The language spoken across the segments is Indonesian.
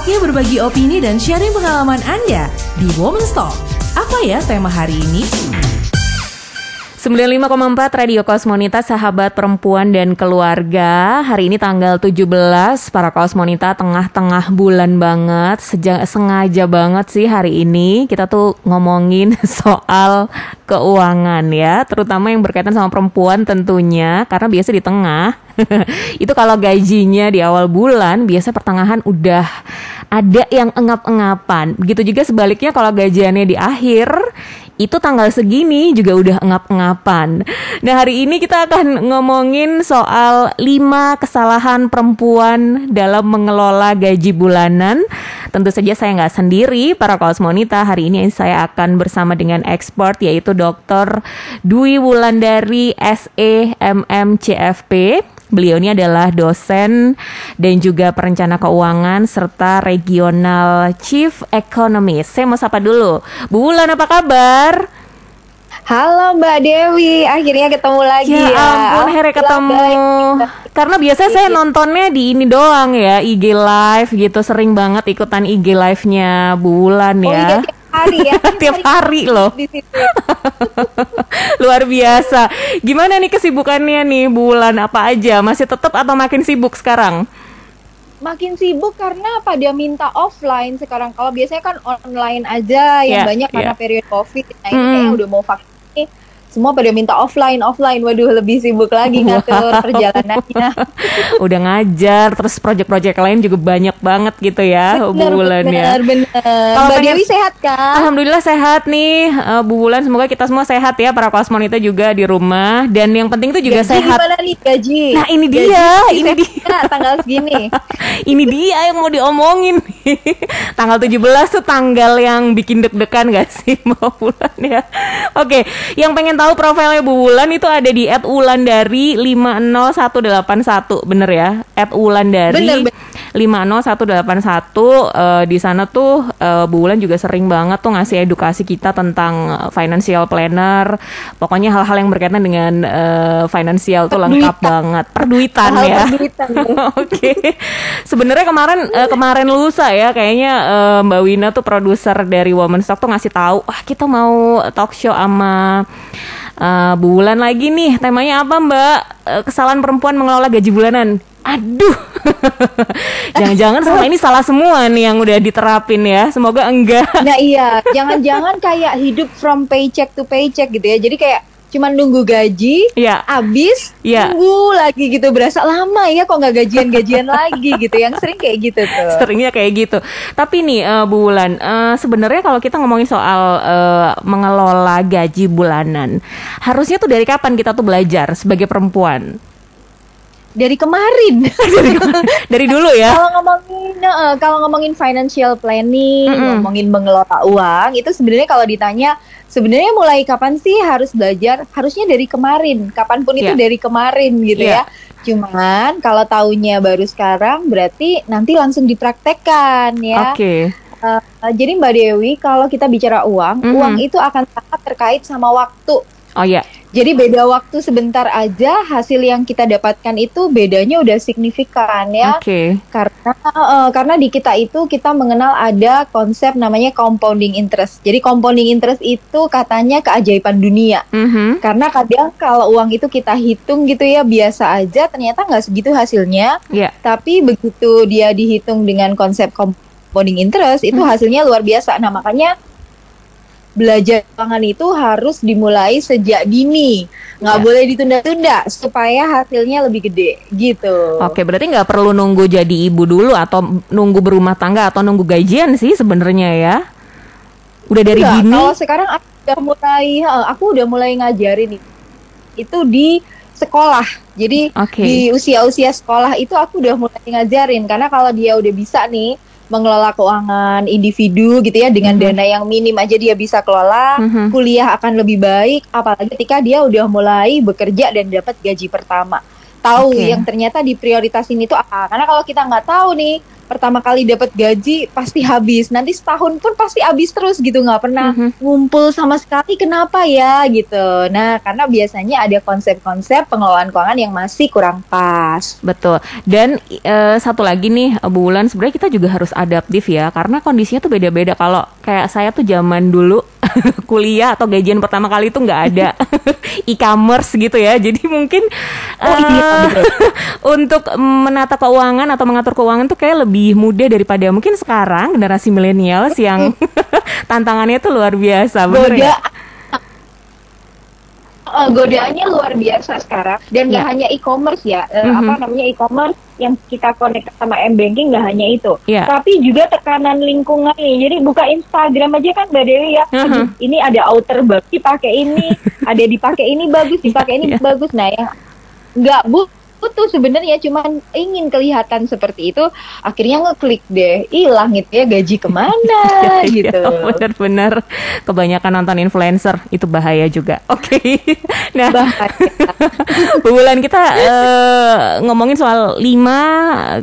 Saatnya berbagi opini dan sharing pengalaman Anda di Women's Talk. Apa ya tema hari ini? 95,4 Radio Kosmonita Sahabat Perempuan dan Keluarga. Hari ini tanggal 17 Para Kosmonita tengah-tengah bulan banget Sejak, Sengaja banget sih hari ini. Kita tuh ngomongin soal keuangan ya Terutama yang berkaitan sama perempuan tentunya Karena biasa di tengah. Itu kalau gajinya di awal bulan Biasa pertengahan udah ada yang engap-engapan. Begitu juga sebaliknya kalau gajiannya di akhir itu tanggal segini juga udah engap-engapan. Nah hari ini kita akan ngomongin soal 5 kesalahan perempuan dalam mengelola gaji bulanan. Tentu saja saya nggak sendiri, para kosmonita. Hari ini saya akan bersama dengan expert yaitu Dr. Dwi Wulandari SE MMCFP Beliau ini adalah dosen dan juga perencana keuangan serta regional chief economist. Saya mau sapa dulu. Bu Wulan apa kabar? Halo Mbak Dewi, akhirnya ketemu lagi ya. Ya ampun, akhirnya ketemu. Karena biasanya saya nontonnya di ini doang ya, IG live gitu. Sering banget ikutan IG live-nya Bu Wulan oh, ya. Oh, iya, hari ya. Tiap hari loh. Luar biasa. Gimana nih kesibukannya nih bulan apa aja? Masih tetap atau makin sibuk sekarang? Makin sibuk karena apa dia minta offline sekarang. Kalau biasanya kan online aja yang yeah, banyak karena yeah. periode Covid. Nah, ini kayaknya udah mau vaksin semua pada minta offline offline. Waduh lebih sibuk lagi ngatur perjalanannya. Udah ngajar terus project-project lain juga banyak banget gitu ya bener, Bu Bulan bener, ya bener kalau Mbak Dewi sehat kan Alhamdulillah sehat nih uh, Bu Bulan semoga kita semua sehat ya para kosmonita juga di rumah. Dan yang penting itu juga gaji sehat. gimana nih gaji? Nah ini gaji dia ini dia. Tanggal segini? Ini dia yang mau diomongin tanggal 17 tuh tanggal yang bikin deg-degan gak sih mau bulan ya? Oke yang pengen tahu profilnya Bu Wulan itu ada di @wulandari 50181 bener ya? @wulandari 50181 uh, di sana tuh uh, Bu Wulan juga sering banget tuh ngasih edukasi kita tentang financial planner. Pokoknya hal-hal yang berkaitan dengan uh, financial tuh lengkap banget. Perduitan ya, ya. oke. Sebenarnya kemarin uh, kemarin lusa ya kayaknya uh, Mbak Wina tuh produser dari Women's Talk tuh ngasih tahu ah kita mau talk show sama uh, bulan lagi nih temanya apa mbak uh, kesalahan perempuan mengelola gaji bulanan aduh jangan-jangan sama ini salah semua nih yang udah diterapin ya semoga enggak nah iya jangan-jangan kayak hidup from paycheck to paycheck gitu ya jadi kayak cuman nunggu gaji, ya. abis, ya. nunggu lagi gitu berasa lama ya kok nggak gajian-gajian lagi gitu. Yang sering kayak gitu tuh. Seringnya kayak gitu. Tapi nih uh, Bu Wulan, uh, sebenarnya kalau kita ngomongin soal uh, mengelola gaji bulanan, harusnya tuh dari kapan kita tuh belajar sebagai perempuan? dari kemarin dari, dari dulu ya kalau ngomongin uh, kalau ngomongin financial planning mm -hmm. ngomongin mengelola uang itu sebenarnya kalau ditanya sebenarnya mulai kapan sih harus belajar harusnya dari kemarin kapan pun itu yeah. dari kemarin gitu yeah. ya cuman kalau tahunya baru sekarang berarti nanti langsung dipraktekkan ya oke okay. Uh, jadi Mbak Dewi kalau kita bicara uang mm -hmm. uang itu akan sangat terkait sama waktu Oh ya. Jadi beda waktu sebentar aja hasil yang kita dapatkan itu bedanya udah signifikan ya. Oke. Okay. Karena uh, karena di kita itu kita mengenal ada konsep namanya compounding interest. Jadi compounding interest itu katanya keajaiban dunia. Mm -hmm. Karena kadang kalau uang itu kita hitung gitu ya biasa aja ternyata nggak segitu hasilnya. Yeah. Tapi begitu dia dihitung dengan konsep compounding interest itu mm. hasilnya luar biasa. Nah makanya belajar keuangan itu harus dimulai sejak dini nggak ya. boleh ditunda-tunda supaya hasilnya lebih gede gitu oke berarti nggak perlu nunggu jadi ibu dulu atau nunggu berumah tangga atau nunggu gajian sih sebenarnya ya udah dari Enggak, dini kalau sekarang aku udah mulai aku udah mulai ngajarin itu di sekolah jadi okay. di usia-usia sekolah itu aku udah mulai ngajarin karena kalau dia udah bisa nih mengelola keuangan individu gitu ya dengan mm -hmm. dana yang minim aja dia bisa kelola, mm -hmm. kuliah akan lebih baik apalagi ketika dia udah mulai bekerja dan dapat gaji pertama. Tahu okay. yang ternyata di prioritas ini tuh apa. Karena kalau kita nggak tahu nih pertama kali dapat gaji pasti habis nanti setahun pun pasti habis terus gitu nggak pernah mm-hmm. ngumpul sama sekali kenapa ya gitu nah karena biasanya ada konsep-konsep pengelolaan keuangan yang masih kurang pas betul dan e, satu lagi nih Bu Wulan sebenarnya kita juga harus adaptif ya karena kondisinya tuh beda-beda kalau kayak saya tuh zaman dulu kuliah atau gajian pertama kali itu nggak ada e-commerce gitu ya jadi mungkin oh, iya, uh, untuk menata keuangan atau mengatur keuangan tuh kayak lebih lebih muda daripada mungkin sekarang generasi milenial yang tantangannya tuh luar biasa. Bener Goda ya? Uh, godaannya luar biasa sekarang dan nggak yeah. hanya e-commerce ya uh, mm-hmm. apa namanya e-commerce yang kita connect sama m banking nggak hanya itu yeah. tapi juga tekanan lingkungan nih jadi buka Instagram aja kan mbak Dewi ya uh-huh. ini ada outer bagus dipakai ini ada dipakai ini bagus dipakai ini yeah. bagus nah yang nggak bu tuh sebenarnya cuman ingin kelihatan seperti itu akhirnya ngeklik deh hilang itu ya gaji ke mana? Iya, gitu. bener-bener. Kebanyakan nonton influencer itu bahaya juga. Oke. Okay. nah bulan kita uh, ngomongin soal lima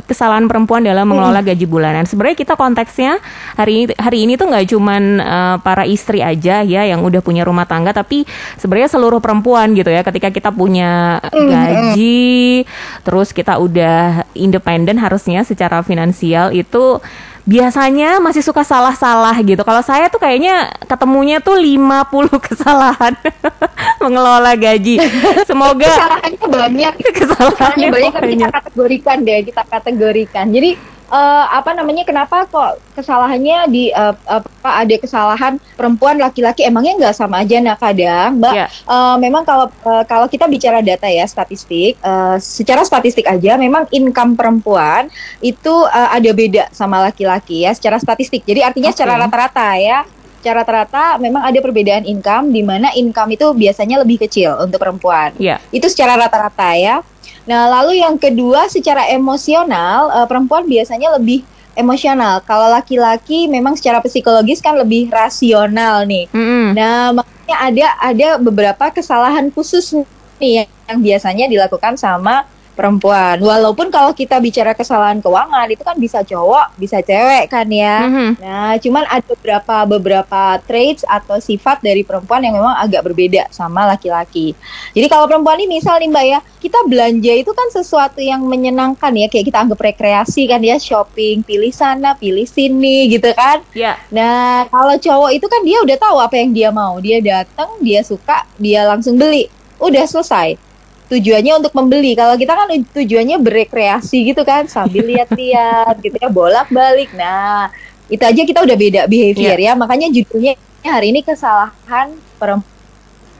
kesalahan perempuan dalam mengelola gaji bulanan. Sebenarnya kita konteksnya hari ini hari ini tuh nggak cuman uh, para istri aja ya yang udah punya rumah tangga tapi sebenarnya seluruh perempuan gitu ya ketika kita punya gaji terus kita udah independen harusnya secara finansial itu biasanya masih suka salah-salah gitu. Kalau saya tuh kayaknya ketemunya tuh 50 kesalahan mengelola gaji. Semoga kesalahannya banyak. Kesalahannya banyak kita kategorikan deh, kita kategorikan. Jadi uh, apa namanya kenapa kok kesalahannya di uh, apa ada kesalahan perempuan laki-laki emangnya nggak sama aja nah kadang mbak yeah. Ya. uh, memang kalau uh, kalau kita bicara data ya statistik uh, secara statistik aja memang income perempuan itu uh, ada beda sama laki-laki ya secara statistik jadi artinya okay. secara rata-rata ya secara rata-rata memang ada perbedaan income di mana income itu biasanya lebih kecil untuk perempuan. Yeah. Itu secara rata-rata ya. Nah, lalu yang kedua secara emosional uh, perempuan biasanya lebih emosional. Kalau laki-laki memang secara psikologis kan lebih rasional nih. Mm -hmm. Nah, makanya ada ada beberapa kesalahan khusus nih yang, yang biasanya dilakukan sama perempuan. Walaupun kalau kita bicara kesalahan keuangan itu kan bisa cowok, bisa cewek kan ya. Mm-hmm. Nah, cuman ada beberapa beberapa traits atau sifat dari perempuan yang memang agak berbeda sama laki-laki. Jadi kalau perempuan ini misal nih Mbak ya, kita belanja itu kan sesuatu yang menyenangkan ya, kayak kita anggap rekreasi kan ya, shopping, pilih sana, pilih sini gitu kan. Yeah. Nah, kalau cowok itu kan dia udah tahu apa yang dia mau. Dia datang, dia suka, dia langsung beli. Udah selesai tujuannya untuk membeli. Kalau kita kan tujuannya berekreasi gitu kan, sambil lihat-lihat gitu ya, bolak-balik. Nah, itu aja kita udah beda behavior yeah. ya. Makanya judulnya hari ini kesalahan perempuan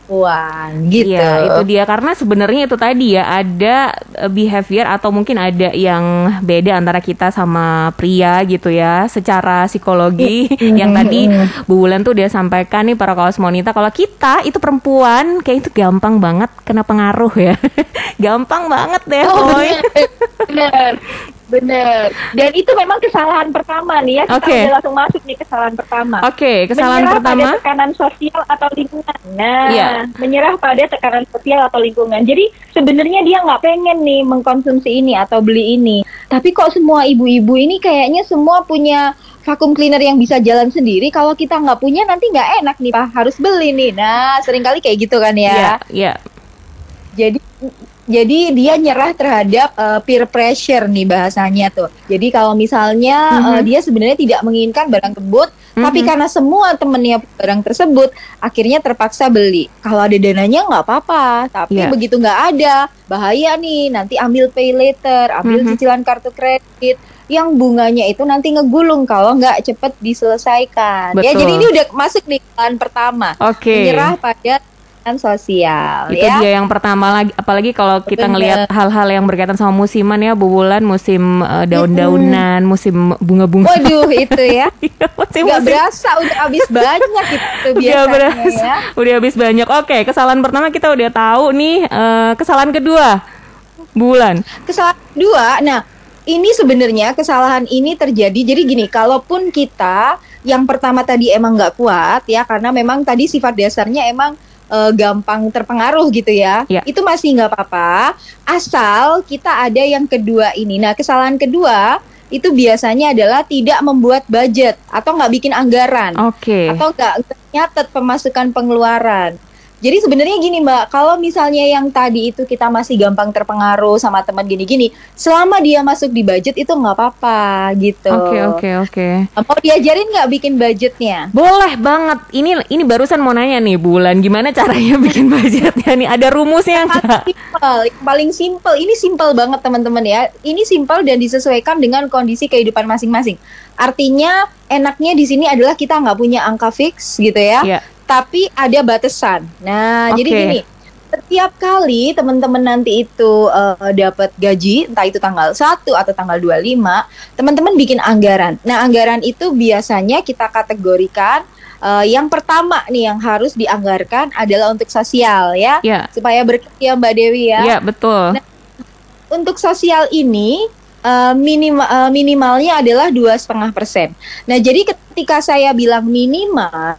perempuan gitu. Iya, itu dia karena sebenarnya itu tadi ya ada eh, behavior atau mungkin ada yang beda antara kita sama pria gitu ya secara psikologi yang tadi Bu Wulan tuh dia sampaikan nih para kaos monita kalau kita itu perempuan kayak itu gampang banget kena pengaruh ya. gampang banget deh. Oh, bener. Bener. Dan itu memang kesalahan pertama nih ya. Kita okay. udah langsung masuk nih kesalahan pertama. Oke, okay, kesalahan menyerah pertama. pada tekanan sosial atau lingkungan. Nah, yeah. menyerah pada tekanan sosial atau lingkungan. Jadi sebenarnya dia nggak pengen nih mengkonsumsi ini atau beli ini. Tapi kok semua ibu-ibu ini kayaknya semua punya vakum cleaner yang bisa jalan sendiri. Kalau kita nggak punya nanti nggak enak nih, Pak. Harus beli nih. Nah, sering kali kayak gitu kan ya. Iya. Yeah, yeah. Jadi jadi dia nyerah terhadap uh, peer pressure nih bahasanya tuh. Jadi kalau misalnya mm -hmm. uh, dia sebenarnya tidak menginginkan barang tersebut, mm -hmm. tapi karena semua temennya barang tersebut, akhirnya terpaksa beli. Kalau ada dananya nggak apa-apa, tapi yeah. begitu nggak ada, bahaya nih. Nanti ambil pay later, ambil mm -hmm. cicilan kartu kredit yang bunganya itu nanti ngegulung kalau nggak cepet diselesaikan. Betul. Ya jadi ini udah masuk di bulan pertama. Oke. Okay. Menyerah pada sosial itu ya. dia yang pertama lagi apalagi kalau kita ngelihat hal-hal yang berkaitan sama musiman ya bulan musim uh, daun-daunan hmm. musim bunga-bunga. Waduh itu ya. Iya, musim, Gak berasa udah habis banyak itu biasanya udah berasa, ya udah habis banyak. Oke kesalahan pertama kita udah tahu nih uh, kesalahan kedua bulan. Kesalahan kedua nah ini sebenarnya kesalahan ini terjadi. Jadi gini kalaupun kita yang pertama tadi emang nggak kuat ya karena memang tadi sifat dasarnya emang uh, gampang terpengaruh gitu ya, ya. itu masih nggak apa-apa. Asal kita ada yang kedua ini. Nah, kesalahan kedua itu biasanya adalah tidak membuat budget atau nggak bikin anggaran, okay. atau nggak nyatet pemasukan pengeluaran. Jadi sebenarnya gini Mbak, kalau misalnya yang tadi itu kita masih gampang terpengaruh sama teman gini-gini, selama dia masuk di budget itu nggak apa-apa gitu. Oke okay, oke okay, oke. Okay. Mau diajarin nggak bikin budgetnya? Boleh banget. Ini ini barusan mau nanya nih Bulan, gimana caranya bikin budgetnya nih? Ada rumusnya nggak? Simple, paling simple. Ini simple banget teman-teman ya. Ini simple dan disesuaikan dengan kondisi kehidupan masing-masing. Artinya enaknya di sini adalah kita nggak punya angka fix gitu ya. Yeah tapi ada batasan. Nah, okay. jadi gini, setiap kali teman-teman nanti itu uh, dapat gaji, entah itu tanggal 1 atau tanggal 25, teman-teman bikin anggaran. Nah, anggaran itu biasanya kita kategorikan uh, yang pertama nih yang harus dianggarkan adalah untuk sosial ya, yeah. supaya berkaya Mbak Dewi ya. Iya yeah, betul. Nah, untuk sosial ini uh, minimal uh, minimalnya adalah dua setengah persen. Nah jadi ketika saya bilang minimal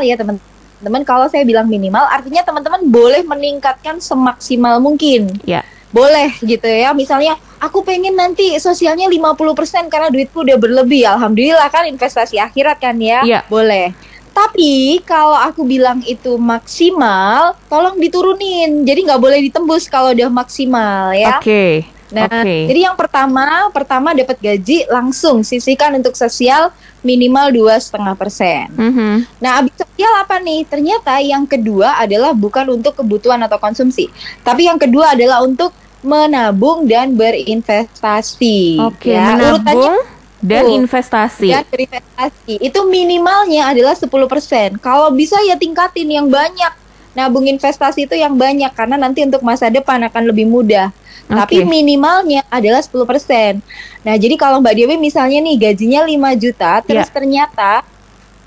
ya teman-teman kalau saya bilang minimal artinya teman-teman boleh meningkatkan semaksimal mungkin. Ya. Boleh gitu ya. Misalnya aku pengen nanti sosialnya 50% karena duitku udah berlebih. Alhamdulillah kan investasi akhirat kan ya. ya. Boleh. Tapi kalau aku bilang itu maksimal, tolong diturunin. Jadi nggak boleh ditembus kalau udah maksimal ya. Oke. Okay. Nah, okay. jadi yang pertama, pertama dapat gaji langsung sisihkan untuk sosial minimal dua setengah persen. Mm-hmm. Nah, abis sosial apa nih? Ternyata yang kedua adalah bukan untuk kebutuhan atau konsumsi, tapi yang kedua adalah untuk menabung dan berinvestasi. Oke, okay, ya. menabung Urutannya, dan investasi. Dan berinvestasi. Itu minimalnya adalah 10%. Kalau bisa ya tingkatin yang banyak. Nabung investasi itu yang banyak karena nanti untuk masa depan akan lebih mudah. Okay. Tapi minimalnya adalah 10%. Nah, jadi kalau Mbak Dewi misalnya nih gajinya 5 juta, terus yeah. ternyata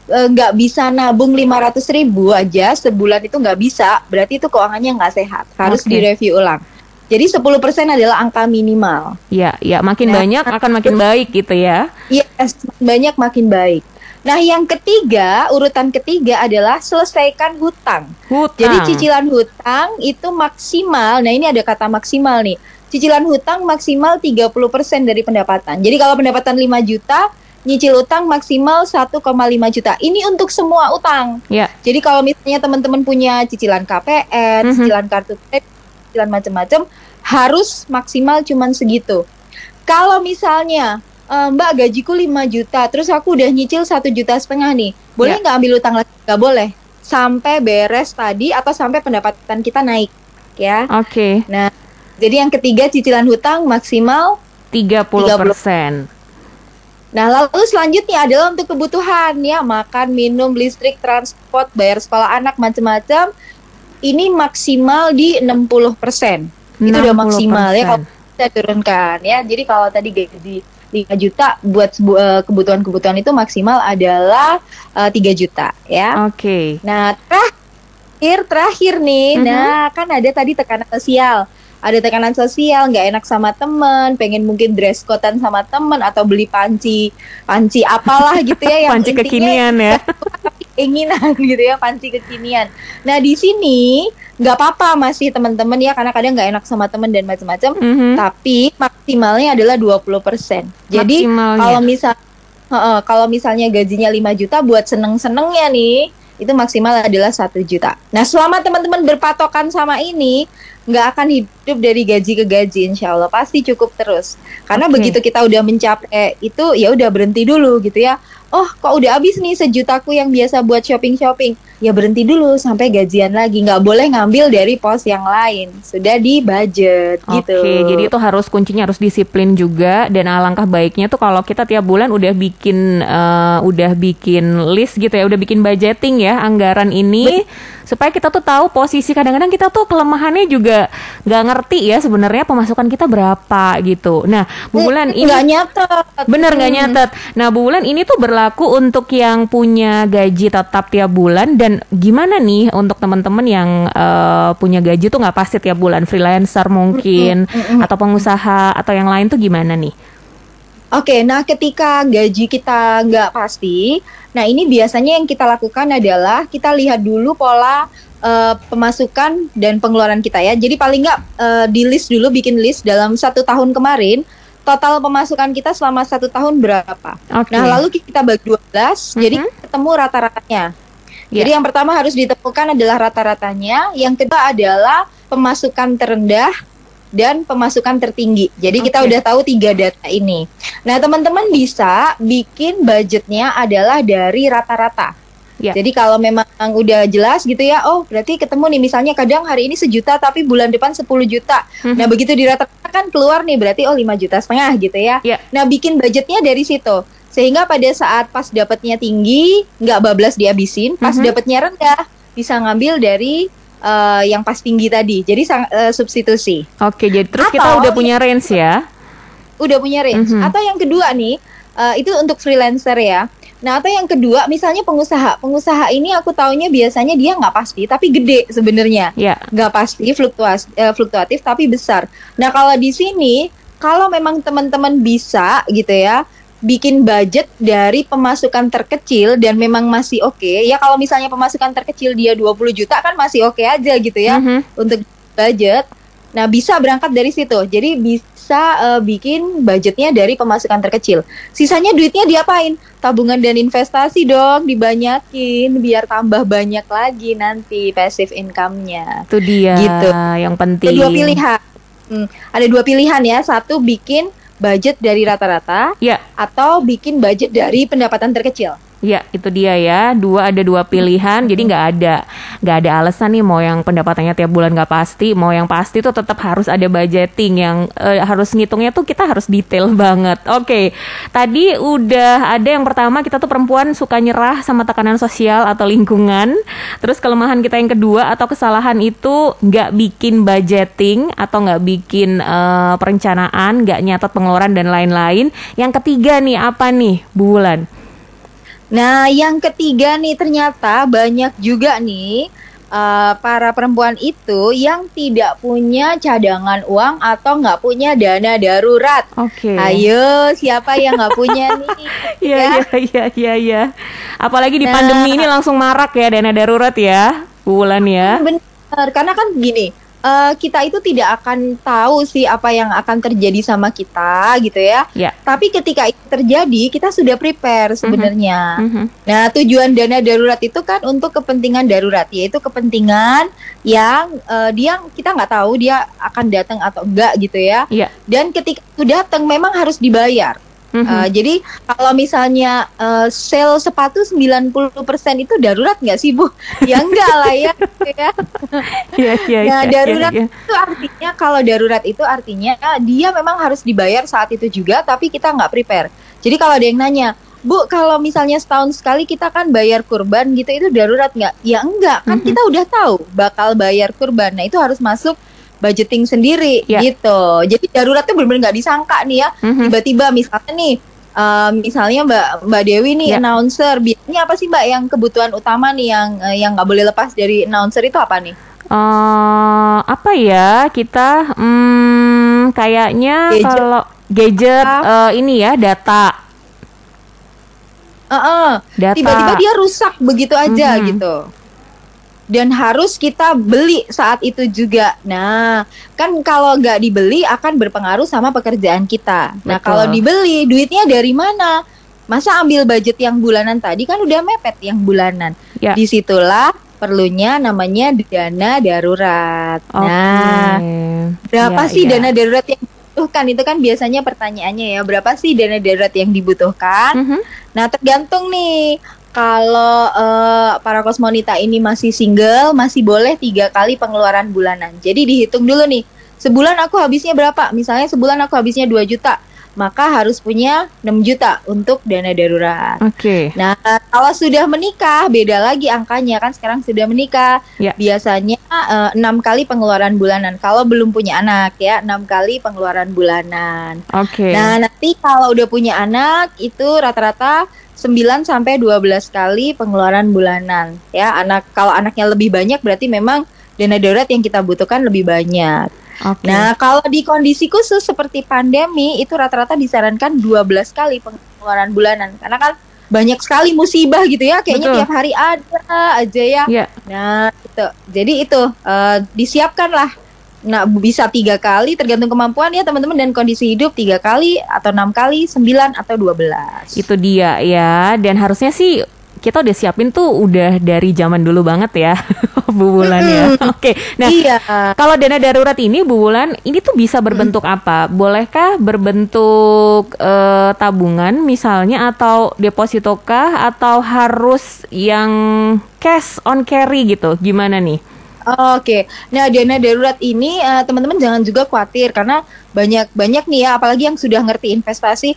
e, nggak e, bisa nabung 500 ribu aja sebulan itu nggak bisa, berarti itu keuangannya nggak sehat. Harus okay. direview ulang. Jadi 10% adalah angka minimal. Iya, ya, makin nah, banyak akan makin baik gitu ya. Iya, yes, banyak makin baik. Nah, yang ketiga, urutan ketiga adalah selesaikan hutang. Hutang. Jadi cicilan hutang itu maksimal. Nah, ini ada kata maksimal nih. Cicilan hutang maksimal 30% dari pendapatan. Jadi kalau pendapatan 5 juta, nyicil utang maksimal 1,5 juta. Ini untuk semua utang. Ya. Jadi kalau misalnya teman-teman punya cicilan KPR, mm -hmm. cicilan kartu kredit, cicilan macam-macam, harus maksimal cuman segitu. Kalau misalnya uh, Mbak gajiku 5 juta, terus aku udah nyicil satu juta setengah nih, boleh ya. nggak yeah. ambil utang lagi? Nggak boleh, sampai beres tadi atau sampai pendapatan kita naik, ya. Oke. Okay. Nah, jadi yang ketiga cicilan hutang maksimal 30 persen. Nah, lalu selanjutnya adalah untuk kebutuhan ya, makan, minum, listrik, transport, bayar sekolah anak, macam-macam. Ini maksimal di 60 persen. Itu udah maksimal ya kalau kita turunkan ya. Jadi kalau tadi gaji 5 juta buat uh, kebutuhan-kebutuhan itu maksimal adalah uh, eh, 3 juta ya. Oke. Okay. Nah, terakhir terakhir nih. Mm -hmm. Nah, kan ada tadi tekanan sosial. Ada tekanan sosial, nggak enak sama temen, pengen mungkin dress codean sama temen atau beli panci, panci apalah gitu ya yang panci kekinian ya. keinginan gitu ya panci kekinian. Nah di sini nggak apa-apa masih teman-teman ya karena kadang nggak enak sama teman dan macam-macam. Mm -hmm. Tapi maksimalnya adalah 20%. Jadi kalau misal uh, kalau misalnya gajinya 5 juta buat seneng-senengnya nih itu maksimal adalah satu juta. Nah selama teman-teman berpatokan sama ini nggak akan hidup dari gaji ke gaji insya Allah pasti cukup terus karena okay. begitu kita udah mencapai itu ya udah berhenti dulu gitu ya oh kok udah habis nih sejutaku yang biasa buat shopping shopping ya berhenti dulu sampai gajian lagi. Nggak boleh ngambil dari pos yang lain. Sudah di budget okay, gitu. oke jadi itu harus kuncinya harus disiplin juga. Dan alangkah baiknya tuh kalau kita tiap bulan udah bikin uh, udah bikin list gitu ya udah bikin budgeting ya anggaran ini supaya kita tuh tahu posisi. Kadang-kadang kita tuh kelemahannya juga nggak ngerti ya sebenarnya pemasukan kita berapa gitu. Nah bulan ini nggak nyatet. Bener nggak hmm. nyatet. Nah bulan ini tuh berlaku untuk yang punya gaji tetap tiap bulan dan gimana nih untuk teman-teman yang uh, punya gaji tuh nggak pasti tiap bulan freelancer mungkin atau pengusaha atau yang lain tuh gimana nih? Oke, nah ketika gaji kita nggak pasti, nah ini biasanya yang kita lakukan adalah kita lihat dulu pola uh, pemasukan dan pengeluaran kita ya. Jadi paling nggak uh, di list dulu bikin list dalam satu tahun kemarin total pemasukan kita selama satu tahun berapa. Okay. Nah lalu kita bagi 12, mm -hmm. jadi ketemu rata-ratanya. Yeah. Jadi yang pertama harus ditemukan adalah rata-ratanya, yang kedua adalah pemasukan terendah dan pemasukan tertinggi. Jadi okay. kita udah tahu tiga data ini. Nah teman-teman bisa bikin budgetnya adalah dari rata-rata. Yeah. Jadi kalau memang udah jelas gitu ya, oh berarti ketemu nih misalnya kadang hari ini sejuta tapi bulan depan 10 juta. Mm-hmm. Nah begitu diratakan kan keluar nih berarti oh 5 juta setengah gitu ya. Yeah. Nah bikin budgetnya dari situ. Sehingga pada saat pas dapatnya tinggi nggak bablas dihabisin, pas mm-hmm. dapatnya rendah bisa ngambil dari uh, yang pas tinggi tadi. Jadi uh, substitusi. Oke, jadi terus Atau, kita udah punya range ya. Udah punya range. Mm-hmm. Atau yang kedua nih, uh, itu untuk freelancer ya. Nah, atau yang kedua, misalnya pengusaha. Pengusaha ini aku taunya biasanya dia nggak pasti, tapi gede sebenarnya. Yeah. Nggak pasti, fluktuas, uh, fluktuatif, tapi besar. Nah, kalau di sini, kalau memang teman-teman bisa gitu ya, bikin budget dari pemasukan terkecil dan memang masih oke. Okay. Ya kalau misalnya pemasukan terkecil dia 20 juta kan masih oke okay aja gitu ya mm -hmm. untuk budget. Nah, bisa berangkat dari situ. Jadi bisa uh, bikin budgetnya dari pemasukan terkecil. Sisanya duitnya diapain? Tabungan dan investasi dong, dibanyakin biar tambah banyak lagi nanti passive income-nya. Itu dia gitu. yang penting. Ada dua pilihan. Hmm, ada dua pilihan ya. Satu bikin budget dari rata-rata, ya. atau bikin budget dari pendapatan terkecil. Ya, itu dia ya. Dua ada dua pilihan, jadi nggak ada nggak ada alasan nih mau yang pendapatannya tiap bulan nggak pasti, mau yang pasti tuh tetap harus ada budgeting yang uh, harus ngitungnya tuh kita harus detail banget. Oke, okay. tadi udah ada yang pertama kita tuh perempuan suka nyerah sama tekanan sosial atau lingkungan. Terus kelemahan kita yang kedua atau kesalahan itu nggak bikin budgeting atau nggak bikin uh, perencanaan, nggak nyatat pengeluaran dan lain-lain. Yang ketiga nih apa nih, bulan? Nah, yang ketiga nih ternyata banyak juga nih uh, para perempuan itu yang tidak punya cadangan uang atau nggak punya dana darurat. Oke. Okay. Ayo, siapa yang nggak punya nih? Iya, ya? iya, iya, iya, iya. Apalagi di nah, pandemi ini langsung marak ya dana darurat ya, bulan ya. Benar, karena kan gini uh, kita itu tidak akan tahu sih apa yang akan terjadi sama kita gitu ya. Yeah. Tapi ketika itu terjadi kita sudah prepare mhm. sebenarnya. Mm -hmm. Nah tujuan dana darurat itu kan untuk kepentingan darurat yaitu kepentingan yang uh, dia kita nggak tahu dia akan datang atau enggak gitu ya. Yeah. Dan ketika itu datang memang harus dibayar. Mm-hmm. Uh, jadi kalau misalnya uh, sale sepatu 90% itu darurat nggak sih Bu? ya enggak lah ya. ya. yeah, yeah, nah, yeah, darurat yeah, yeah. itu artinya kalau darurat itu artinya dia memang harus dibayar saat itu juga tapi kita nggak prepare. Jadi kalau ada yang nanya, Bu, kalau misalnya setahun sekali kita kan bayar kurban gitu, itu darurat nggak? Ya enggak, kan mm-hmm. kita udah tahu bakal bayar kurban. Nah itu harus masuk budgeting sendiri yeah. gitu. Jadi darurat tuh benar-benar nggak disangka nih ya. Mm-hmm. Tiba-tiba misalnya nih uh, misalnya Mbak Mbak Dewi nih yeah. announcer, biasanya apa sih Mbak yang kebutuhan utama nih yang uh, yang nggak boleh lepas dari announcer itu apa nih? Uh, apa ya kita hmm, kayaknya kalau gadget uh, ini ya data. Uh -uh. Tiba-tiba dia rusak begitu aja mm -hmm. gitu dan harus kita beli saat itu juga. Nah, kan kalau nggak dibeli akan berpengaruh sama pekerjaan kita. Nah, kalau dibeli, duitnya dari mana? Masa ambil budget yang bulanan tadi kan udah mepet yang bulanan. Ya. Di situlah perlunya namanya dana darurat. Okay. Nah, berapa ya, sih ya. dana darurat yang dibutuhkan? Itu kan biasanya pertanyaannya ya, berapa sih dana darurat yang dibutuhkan? Mm -hmm. Nah, tergantung nih kalau uh, para kosmonita ini masih single, masih boleh tiga kali pengeluaran bulanan. Jadi dihitung dulu nih, sebulan aku habisnya berapa? Misalnya sebulan aku habisnya 2 juta, maka harus punya 6 juta untuk dana darurat. Oke. Okay. Nah, kalau sudah menikah, beda lagi angkanya kan sekarang sudah menikah. Ya. Biasanya uh, kali pengeluaran bulanan. Kalau belum punya anak ya, enam kali pengeluaran bulanan. Oke. Okay. Nah, nanti kalau udah punya anak itu rata-rata 9 sampai 12 kali pengeluaran bulanan ya. Anak kalau anaknya lebih banyak berarti memang dana darurat yang kita butuhkan lebih banyak. Okay. Nah, kalau di kondisi khusus seperti pandemi itu rata-rata disarankan 12 kali pengeluaran bulanan karena kan banyak sekali musibah gitu ya kayaknya Betul. tiap hari ada aja ya. Yeah. Nah, gitu. Jadi itu uh, disiapkan lah. Nah bisa tiga kali tergantung kemampuan ya teman-teman dan kondisi hidup tiga kali atau enam kali, sembilan atau dua belas. Itu dia ya. Dan harusnya sih kita udah siapin tuh udah dari zaman dulu banget ya Bu Bulan ya. Oke. Nah, iya. kalau dana darurat ini Bu Bulan ini tuh bisa berbentuk hmm. apa? Bolehkah berbentuk uh, tabungan misalnya atau deposito kah atau harus yang cash on carry gitu? Gimana nih? Oke, okay. nah dana darurat ini uh, teman-teman jangan juga khawatir karena banyak banyak nih ya, apalagi yang sudah ngerti investasi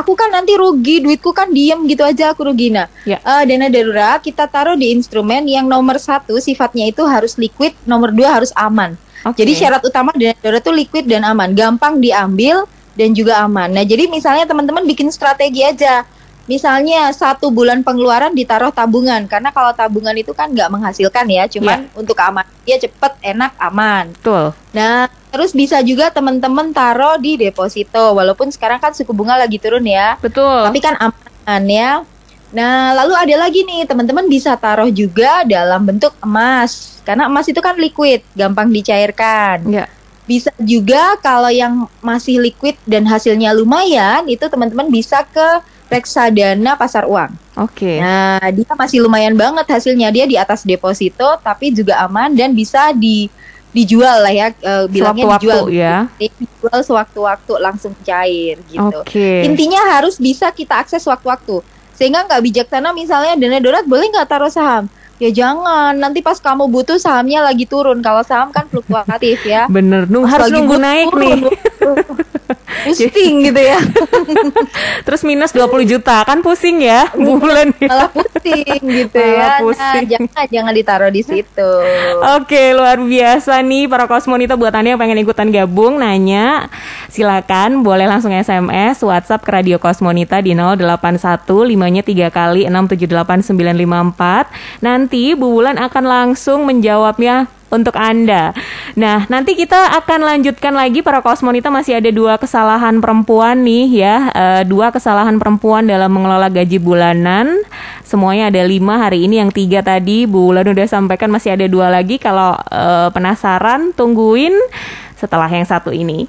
aku kan nanti rugi duitku kan diem gitu aja aku rugi nah ya. uh, dana darurat kita taruh di instrumen yang nomor satu sifatnya itu harus liquid nomor dua harus aman okay. jadi syarat utama dana darurat itu liquid dan aman gampang diambil dan juga aman nah jadi misalnya teman-teman bikin strategi aja misalnya satu bulan pengeluaran ditaruh tabungan karena kalau tabungan itu kan nggak menghasilkan ya cuman yeah. untuk aman dia cepet enak aman. Betul. Nah terus bisa juga teman-teman taruh di deposito walaupun sekarang kan suku bunga lagi turun ya. Betul. Tapi kan aman ya. Nah lalu ada lagi nih teman-teman bisa taruh juga dalam bentuk emas karena emas itu kan liquid gampang dicairkan. Ya bisa juga kalau yang masih liquid dan hasilnya lumayan itu teman-teman bisa ke reksadana pasar uang. Oke. Okay. Nah, dia masih lumayan banget hasilnya. Dia di atas deposito tapi juga aman dan bisa di dijual lah ya uh, bilangnya sewaktu dijual ya. Dijual sewaktu-waktu langsung cair gitu. Oke. Okay. Intinya harus bisa kita akses waktu-waktu. Sehingga nggak bijaksana misalnya dana darurat boleh nggak taruh saham? Ya jangan, nanti pas kamu butuh sahamnya lagi turun. Kalau saham kan fluktuatif ya. Bener, nung harus nunggu naik turun. nih. pusing gitu ya. Terus minus 20 juta kan pusing ya bulan Malah pusing gitu Malah ya. Pusing. Nah, jangan jangan ditaruh di situ. Oke, luar biasa nih para kosmonita buat Anda yang pengen ikutan gabung nanya silakan boleh langsung SMS WhatsApp ke Radio Kosmonita di 081 5-nya 3 kali 678 Nanti Bu Bulan akan langsung menjawabnya untuk Anda. Nah, nanti kita akan lanjutkan lagi para kosmonita masih ada dua kesalahan perempuan nih ya, e, dua kesalahan perempuan dalam mengelola gaji bulanan. Semuanya ada lima hari ini yang tiga tadi Bu Wulan udah sampaikan masih ada dua lagi. Kalau e, penasaran tungguin setelah yang satu ini.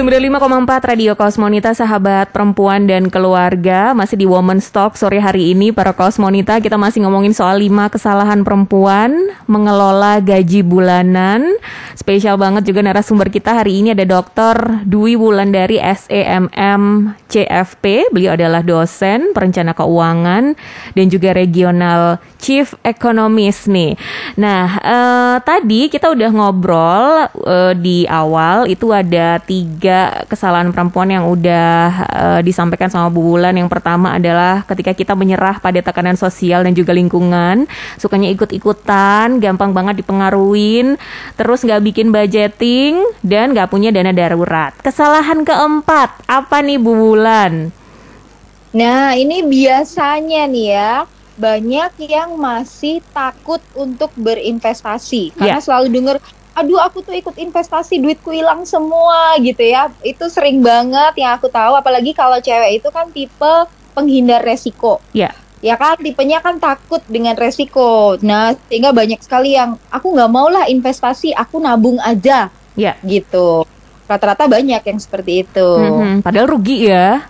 95,4 Radio Kosmonita sahabat perempuan dan keluarga. Masih di Women's Talk sore hari ini para Kosmonita. Kita masih ngomongin soal 5 kesalahan perempuan mengelola gaji bulanan. Spesial banget juga narasumber kita hari ini ada Dr. Dwi Wulandari SEMM CFP beliau adalah dosen perencana keuangan dan juga regional chief economist nih. Nah eh, tadi kita udah ngobrol eh, di awal itu ada tiga tiga kesalahan perempuan yang udah uh, disampaikan sama Bu Wulan. Yang pertama adalah ketika kita menyerah pada tekanan sosial dan juga lingkungan, sukanya ikut-ikutan, gampang banget dipengaruhin, terus nggak bikin budgeting dan nggak punya dana darurat. Kesalahan keempat apa nih Bu Wulan? Nah ini biasanya nih ya banyak yang masih takut untuk berinvestasi karena yeah. selalu dengar aduh aku tuh ikut investasi duitku hilang semua gitu ya. Itu sering banget yang aku tahu apalagi kalau cewek itu kan tipe penghindar resiko. Ya. Ya kan tipenya kan takut dengan resiko. Nah sehingga banyak sekali yang aku nggak mau lah investasi aku nabung aja ya. gitu. Rata-rata banyak yang seperti itu. Mm-hmm. padahal rugi ya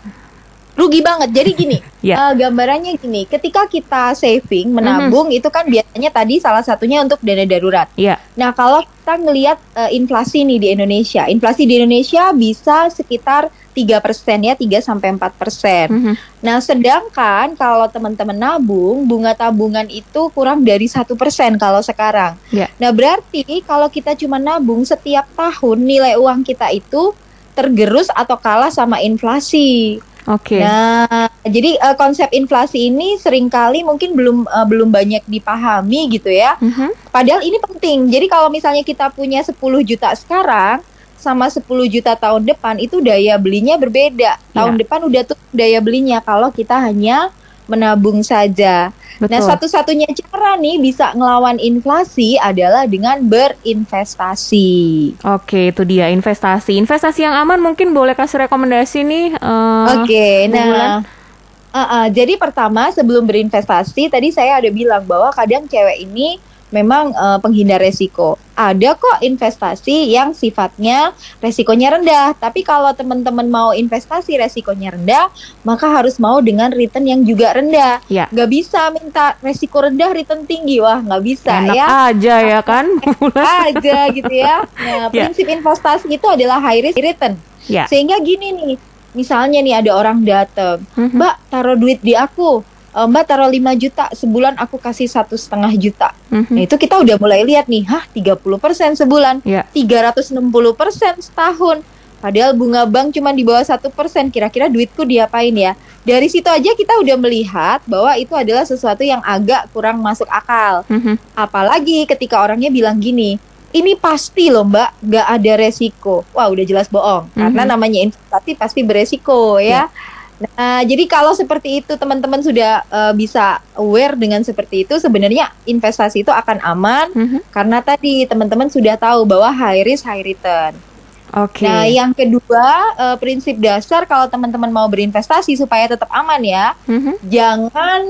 rugi banget. Jadi gini, yeah. uh, gambarannya gini, ketika kita saving, menabung mm -hmm. itu kan biasanya tadi salah satunya untuk dana darurat. Yeah. Nah, kalau kita ngelihat uh, inflasi nih di Indonesia, inflasi di Indonesia bisa sekitar tiga persen ya, 3 sampai empat persen. Mm -hmm. Nah, sedangkan kalau teman-teman nabung, bunga tabungan itu kurang dari satu persen kalau sekarang. Yeah. Nah, berarti kalau kita cuma nabung setiap tahun nilai uang kita itu tergerus atau kalah sama inflasi. Oke. Okay. Nah, jadi uh, konsep inflasi ini sering kali mungkin belum uh, belum banyak dipahami gitu ya. Uh-huh. Padahal ini penting. Jadi kalau misalnya kita punya 10 juta sekarang sama 10 juta tahun depan itu daya belinya berbeda. Tahun yeah. depan udah tuh daya belinya kalau kita hanya menabung saja. Nah, Betul. Nah, satu-satunya cara nih bisa ngelawan inflasi adalah dengan berinvestasi. Oke, itu dia investasi. Investasi yang aman mungkin boleh kasih rekomendasi nih. Uh, Oke, nah. Uh, uh, jadi pertama sebelum berinvestasi tadi saya ada bilang bahwa kadang cewek ini memang uh, penghindar resiko. Ada kok investasi yang sifatnya resikonya rendah, tapi kalau teman-teman mau investasi resikonya rendah, maka harus mau dengan return yang juga rendah. Ya. Gak bisa minta resiko rendah return tinggi, wah nggak bisa Enak ya. aja ya kan? aja gitu ya. Nah, ya. prinsip investasi itu adalah high risk return. Ya. Sehingga gini nih, misalnya nih ada orang datang, mhm. Mbak taruh duit di aku, Mbak taruh 5 juta sebulan aku kasih satu setengah juta. Mm-hmm. Nah itu kita udah mulai lihat nih, hah 30% sebulan, yeah. 360% setahun. Padahal bunga bank cuma di bawah satu persen, kira-kira duitku diapain ya? Dari situ aja kita udah melihat bahwa itu adalah sesuatu yang agak kurang masuk akal. Mm-hmm. Apalagi ketika orangnya bilang gini, ini pasti loh mbak, nggak ada resiko. Wah udah jelas bohong, mm-hmm. karena namanya investasi pasti beresiko ya. Yeah Nah, jadi kalau seperti itu teman-teman sudah uh, bisa aware dengan seperti itu, sebenarnya investasi itu akan aman mm -hmm. karena tadi teman-teman sudah tahu bahwa high risk high return. Oke. Okay. Nah, yang kedua uh, prinsip dasar kalau teman-teman mau berinvestasi supaya tetap aman ya, mm -hmm. jangan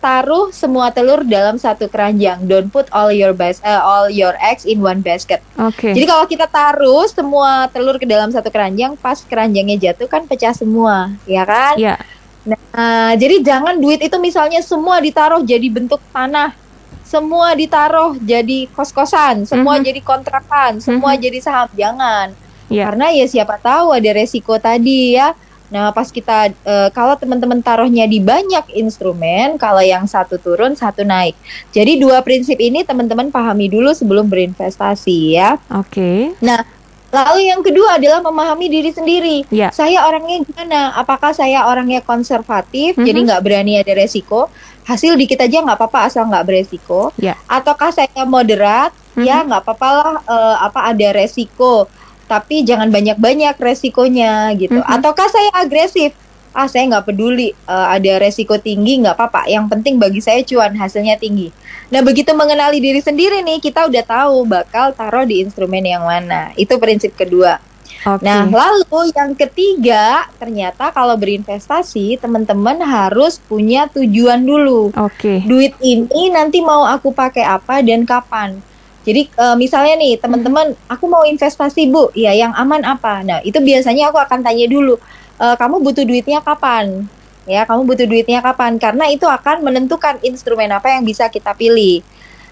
taruh semua telur dalam satu keranjang. Don't put all your bas uh, all your eggs in one basket. Oke. Okay. Jadi kalau kita taruh semua telur ke dalam satu keranjang, pas keranjangnya jatuh kan pecah semua, ya kan? Iya. Yeah. Nah, jadi jangan duit itu misalnya semua ditaruh jadi bentuk tanah, semua ditaruh jadi kos-kosan, semua mm -hmm. jadi kontrakan, semua mm -hmm. jadi saham. Jangan. Yeah. Karena ya siapa tahu ada resiko tadi ya Nah, pas kita uh, kalau teman-teman taruhnya di banyak instrumen, kalau yang satu turun, satu naik. Jadi dua prinsip ini teman-teman pahami dulu sebelum berinvestasi ya. Oke. Okay. Nah, lalu yang kedua adalah memahami diri sendiri. Yeah. Saya orangnya gimana? Apakah saya orangnya konservatif, mm -hmm. jadi nggak berani ada resiko? Hasil dikit aja nggak apa-apa asal nggak beresiko. Yeah. Ataukah saya moderat? Mm -hmm. Ya nggak apa-apa lah uh, apa ada resiko tapi jangan banyak-banyak resikonya gitu. Mm -hmm. Ataukah saya agresif? Ah, saya nggak peduli uh, ada resiko tinggi nggak apa-apa. Yang penting bagi saya cuan hasilnya tinggi. Nah, begitu mengenali diri sendiri nih, kita udah tahu bakal taruh di instrumen yang mana. Itu prinsip kedua. Okay. Nah, lalu yang ketiga, ternyata kalau berinvestasi, teman-teman harus punya tujuan dulu. Oke. Okay. Duit ini nanti mau aku pakai apa dan kapan? Jadi uh, misalnya nih teman-teman, aku mau investasi bu, ya yang aman apa? Nah itu biasanya aku akan tanya dulu, e, kamu butuh duitnya kapan? Ya kamu butuh duitnya kapan? Karena itu akan menentukan instrumen apa yang bisa kita pilih.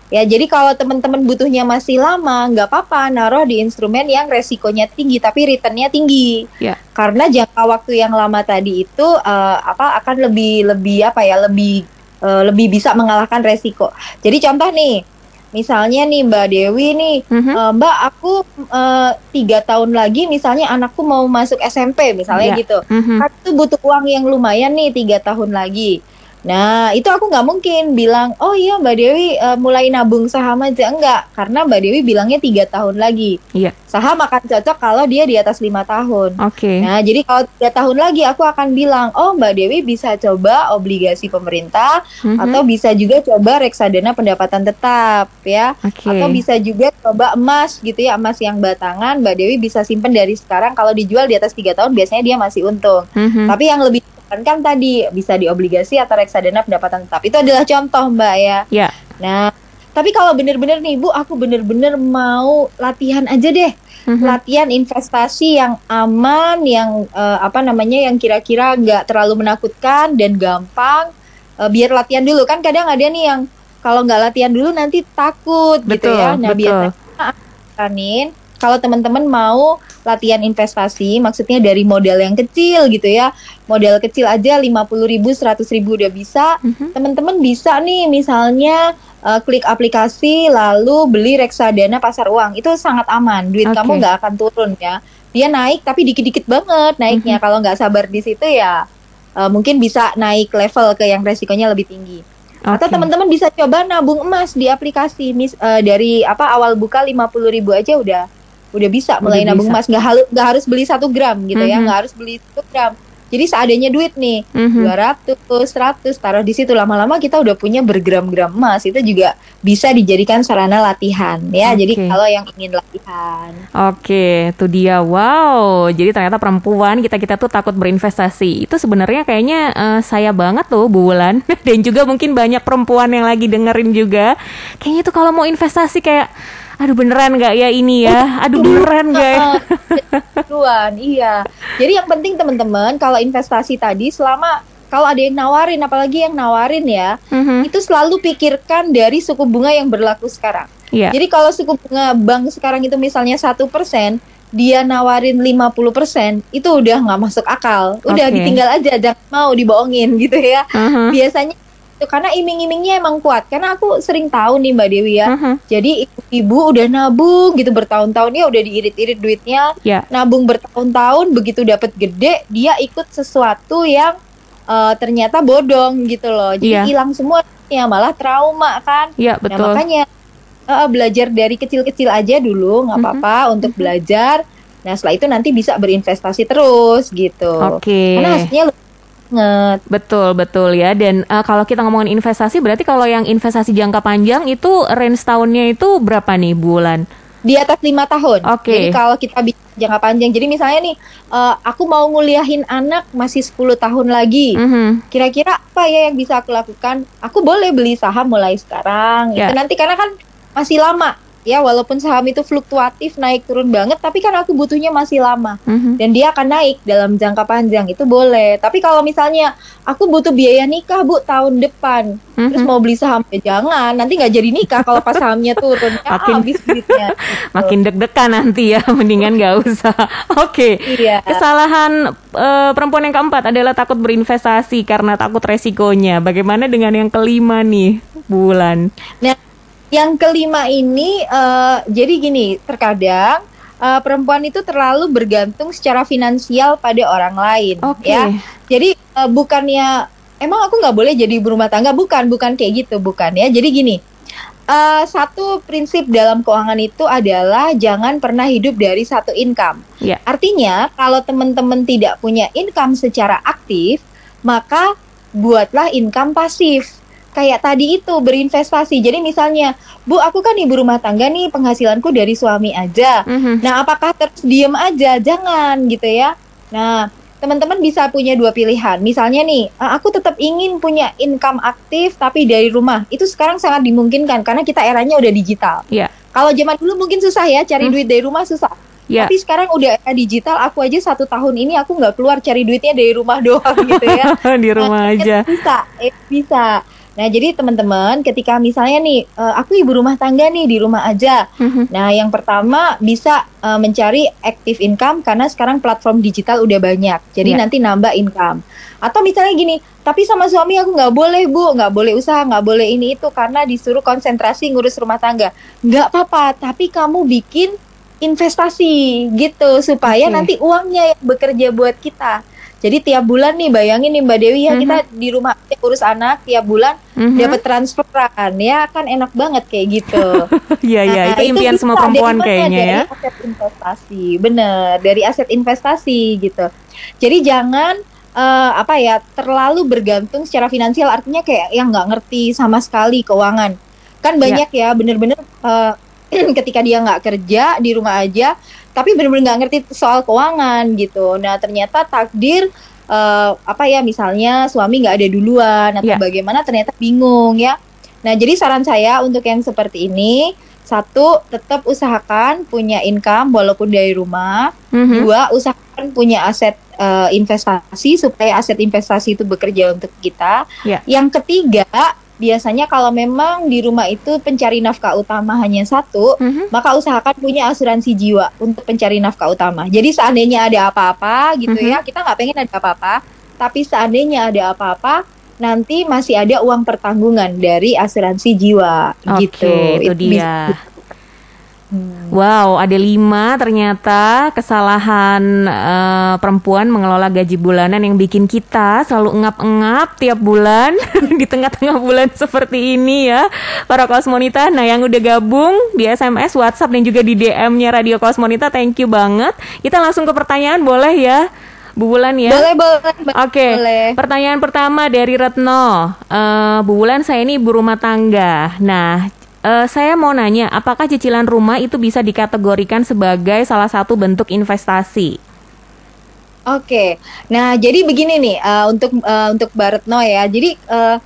Ya jadi kalau teman-teman butuhnya masih lama, nggak apa-apa naruh di instrumen yang resikonya tinggi tapi returnnya tinggi. Yeah. Karena jangka waktu yang lama tadi itu uh, apa akan lebih lebih apa ya lebih uh, lebih bisa mengalahkan resiko. Jadi contoh nih misalnya nih Mbak Dewi nih, mm-hmm. uh, Mbak aku uh, tiga tahun lagi misalnya anakku mau masuk SMP misalnya yeah. gitu, mm-hmm. kan itu butuh uang yang lumayan nih tiga tahun lagi. Nah, itu aku nggak mungkin bilang, oh iya Mbak Dewi uh, mulai nabung saham aja. Enggak, karena Mbak Dewi bilangnya tiga tahun lagi. Iya. Saham akan cocok kalau dia di atas lima tahun. Oke. Okay. Nah, jadi kalau tiga tahun lagi aku akan bilang, oh Mbak Dewi bisa coba obligasi pemerintah, mm-hmm. atau bisa juga coba reksadana pendapatan tetap, ya. Okay. Atau bisa juga coba emas gitu ya, emas yang batangan. Mbak Dewi bisa simpen dari sekarang. Kalau dijual di atas tiga tahun, biasanya dia masih untung. Mm-hmm. Tapi yang lebih kan kan tadi bisa di obligasi atau reksadana pendapatan tetap itu adalah contoh mbak ya. Ya. Nah tapi kalau bener-bener nih bu aku bener-bener mau latihan aja deh mm-hmm. latihan investasi yang aman yang uh, apa namanya yang kira-kira nggak terlalu menakutkan dan gampang uh, biar latihan dulu kan kadang ada nih yang kalau nggak latihan dulu nanti takut betul, gitu ya nah betul. biasanya kalau teman-teman mau latihan investasi, maksudnya dari modal yang kecil gitu ya, modal kecil aja 50 ribu, 100 ribu udah bisa, mm-hmm. teman-teman bisa nih misalnya uh, klik aplikasi lalu beli reksadana pasar uang, itu sangat aman, duit okay. kamu nggak akan turun ya, dia naik tapi dikit-dikit banget naiknya, mm-hmm. kalau nggak sabar di situ ya uh, mungkin bisa naik level ke yang resikonya lebih tinggi. Okay. Atau teman-teman bisa coba nabung emas di aplikasi mis, uh, dari apa awal buka lima puluh ribu aja udah udah bisa mulai udah nabung bisa. emas nggak harus nggak harus beli satu gram gitu mm -hmm. ya mhm. nggak harus beli satu gram jadi seadanya duit nih, mm-hmm. 200, 100 taruh di situ lama-lama kita udah punya bergram-gram emas. Itu juga bisa dijadikan sarana latihan ya. Okay. Jadi kalau yang ingin latihan. Oke, okay, itu dia. Wow. Jadi ternyata perempuan kita-kita tuh takut berinvestasi. Itu sebenarnya kayaknya uh, saya banget tuh Bu Wulan dan juga mungkin banyak perempuan yang lagi dengerin juga. Kayaknya tuh kalau mau investasi kayak aduh beneran nggak ya ini ya aduh beneran nggak ya Tuan, iya jadi yang penting teman-teman kalau investasi tadi selama kalau ada yang nawarin apalagi yang nawarin ya mm-hmm. itu selalu pikirkan dari suku bunga yang berlaku sekarang yeah. jadi kalau suku bunga bank sekarang itu misalnya satu persen dia nawarin 50% itu udah nggak masuk akal. Udah okay. ditinggal aja jangan mau dibohongin gitu ya. Uh-huh. Biasanya karena iming-imingnya emang kuat karena aku sering tahu nih Mbak Dewi ya uh-huh. jadi ibu udah nabung gitu bertahun-tahun ya udah diirit-irit duitnya yeah. nabung bertahun-tahun begitu dapat gede dia ikut sesuatu yang uh, ternyata bodong gitu loh jadi iya. hilang yeah. semua ya malah trauma kan yeah, betul. nah makanya uh, belajar dari kecil-kecil aja dulu nggak apa-apa uh-huh. untuk belajar nah setelah itu nanti bisa berinvestasi terus gitu okay. karena hasilnya banget. Betul, betul ya. Dan uh, kalau kita ngomongin investasi, berarti kalau yang investasi jangka panjang itu range tahunnya itu berapa nih bulan? Di atas lima tahun. Oke. Okay. Jadi kalau kita bicara jangka panjang, jadi misalnya nih, uh, aku mau nguliahin anak masih 10 tahun lagi. Mm-hmm. Kira-kira apa ya yang bisa aku lakukan? Aku boleh beli saham mulai sekarang. Yeah. Itu nanti karena kan masih lama ya walaupun saham itu fluktuatif naik turun banget tapi kan aku butuhnya masih lama. Mm-hmm. dan dia akan naik dalam jangka panjang itu boleh. Tapi kalau misalnya aku butuh biaya nikah bu tahun depan. Mm-hmm. terus mau beli saham ya jangan. Nanti nggak jadi nikah kalau pas sahamnya turun. Ya makin habis duitnya makin deg-degan nanti ya mendingan nggak usah. Oke. Okay. iya. kesalahan uh, perempuan yang keempat adalah takut berinvestasi karena takut resikonya. Bagaimana dengan yang kelima nih bulan nah yang kelima ini uh, jadi gini, terkadang uh, perempuan itu terlalu bergantung secara finansial pada orang lain okay. ya. Jadi uh, bukannya emang aku nggak boleh jadi ibu rumah tangga bukan, bukan kayak gitu, bukan ya. Jadi gini, uh, satu prinsip dalam keuangan itu adalah jangan pernah hidup dari satu income. Yeah. Artinya kalau teman-teman tidak punya income secara aktif, maka buatlah income pasif kayak tadi itu berinvestasi. Jadi misalnya, Bu, aku kan ibu rumah tangga nih, penghasilanku dari suami aja. Mm-hmm. Nah, apakah terus diem aja? Jangan gitu ya. Nah, teman-teman bisa punya dua pilihan. Misalnya nih, aku tetap ingin punya income aktif tapi dari rumah. Itu sekarang sangat dimungkinkan karena kita eranya udah digital. Yeah. Kalau zaman dulu mungkin susah ya cari mm. duit dari rumah susah. Yeah. Tapi sekarang udah era digital, aku aja satu tahun ini aku nggak keluar cari duitnya dari rumah doang gitu ya. di rumah nah, aja. Bisa, eh, bisa. Nah, jadi teman-teman, ketika misalnya nih, uh, aku ibu rumah tangga nih di rumah aja. Mm-hmm. Nah, yang pertama bisa uh, mencari active income karena sekarang platform digital udah banyak. Jadi yeah. nanti nambah income. Atau misalnya gini, tapi sama suami aku nggak boleh bu, nggak boleh usaha, nggak boleh ini itu karena disuruh konsentrasi ngurus rumah tangga. Nggak apa-apa, tapi kamu bikin investasi gitu supaya okay. nanti uangnya yang bekerja buat kita. Jadi tiap bulan nih bayangin nih Mbak Dewi ya mm-hmm. kita di rumah urus anak tiap bulan mm-hmm. dapat transferan ya kan enak banget kayak gitu. Iya iya nah, itu, itu impian semua perempuan kayaknya dari ya. aset investasi. Bener, dari aset investasi gitu. Jadi jangan uh, apa ya terlalu bergantung secara finansial artinya kayak yang nggak ngerti sama sekali keuangan. Kan iya. banyak yeah. ya bener-bener uh, ketika dia nggak kerja di rumah aja tapi benar-benar nggak ngerti soal keuangan gitu. Nah ternyata takdir uh, apa ya misalnya suami nggak ada duluan atau yeah. bagaimana ternyata bingung ya. Nah jadi saran saya untuk yang seperti ini satu tetap usahakan punya income walaupun dari rumah. Mm-hmm. Dua usahakan punya aset uh, investasi supaya aset investasi itu bekerja untuk kita. Yeah. Yang ketiga biasanya kalau memang di rumah itu pencari nafkah utama hanya satu, mm-hmm. maka usahakan punya asuransi jiwa untuk pencari nafkah utama. Jadi seandainya ada apa-apa gitu mm-hmm. ya, kita nggak pengen ada apa-apa, tapi seandainya ada apa-apa, nanti masih ada uang pertanggungan dari asuransi jiwa okay, gitu. Itu dia. Hmm. Wow, ada lima ternyata kesalahan uh, perempuan mengelola gaji bulanan yang bikin kita selalu engap-engap tiap bulan di tengah-tengah bulan seperti ini ya. Para kosmonita, nah yang udah gabung di SMS, WhatsApp dan juga di DM-nya Radio Kosmonita, thank you banget. Kita langsung ke pertanyaan boleh ya? Bu Bulan ya? Boleh, boleh. Oke. Okay. Pertanyaan pertama dari Retno. Uh, Bu Bulan, saya ini ibu rumah tangga. Nah, uh, saya mau nanya, apakah cicilan rumah itu bisa dikategorikan sebagai salah satu bentuk investasi? Oke, nah jadi begini nih uh, untuk uh, untuk Baretno ya. Jadi uh,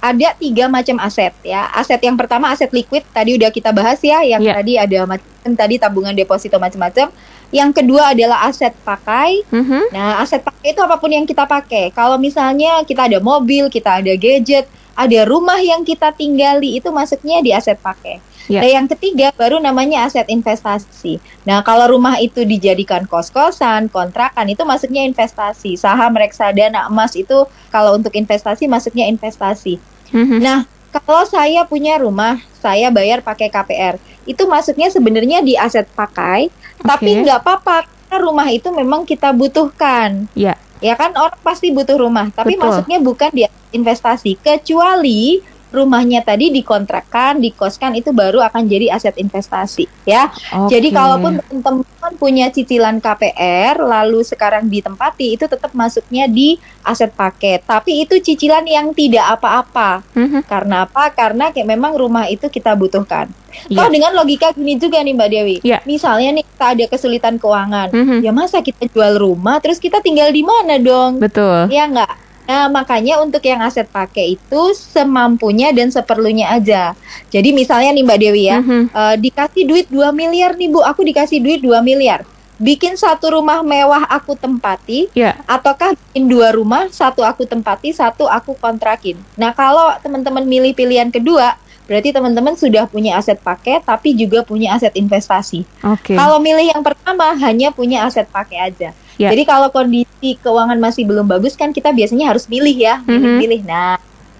ada tiga macam aset ya. Aset yang pertama aset liquid tadi udah kita bahas ya. Yang yeah. tadi ada macam tadi tabungan deposito macam-macam. Yang kedua adalah aset pakai. Mm-hmm. Nah aset pakai itu apa pun yang kita pakai. Kalau misalnya kita ada mobil, kita ada gadget, ada rumah yang kita tinggali itu masuknya di aset pakai. Yeah. Nah, yang ketiga baru namanya aset investasi. Nah, kalau rumah itu dijadikan kos-kosan, kontrakan itu masuknya investasi. Saham, reksadana, emas itu kalau untuk investasi masuknya investasi. Mm-hmm. Nah, kalau saya punya rumah, saya bayar pakai KPR. Itu masuknya sebenarnya di aset pakai, okay. tapi nggak apa-apa karena rumah itu memang kita butuhkan. Yeah. Ya kan orang pasti butuh rumah, tapi Betul. masuknya bukan di investasi kecuali rumahnya tadi dikontrakkan, dikoskan itu baru akan jadi aset investasi ya. Okay. Jadi kalaupun teman-teman punya cicilan KPR lalu sekarang ditempati itu tetap masuknya di aset paket. Tapi itu cicilan yang tidak apa-apa. Mm-hmm. Karena apa? Karena kayak memang rumah itu kita butuhkan. Yeah. Kalau dengan logika gini juga nih Mbak Dewi. Yeah. Misalnya nih kita ada kesulitan keuangan. Mm-hmm. Ya masa kita jual rumah terus kita tinggal di mana dong? Betul. Ya enggak? Nah, makanya untuk yang aset pakai itu semampunya dan seperlunya aja. Jadi misalnya nih Mbak Dewi ya, mm-hmm. uh, dikasih duit 2 miliar nih Bu, aku dikasih duit 2 miliar. Bikin satu rumah mewah aku tempati, yeah. ataukah bikin dua rumah, satu aku tempati, satu aku kontrakin. Nah, kalau teman-teman milih pilihan kedua, berarti teman-teman sudah punya aset pakai tapi juga punya aset investasi. Okay. Kalau milih yang pertama hanya punya aset pakai aja. Yeah. Jadi kalau kondisi keuangan masih belum bagus kan kita biasanya harus pilih ya, pilih-pilih. Mm-hmm. Nah,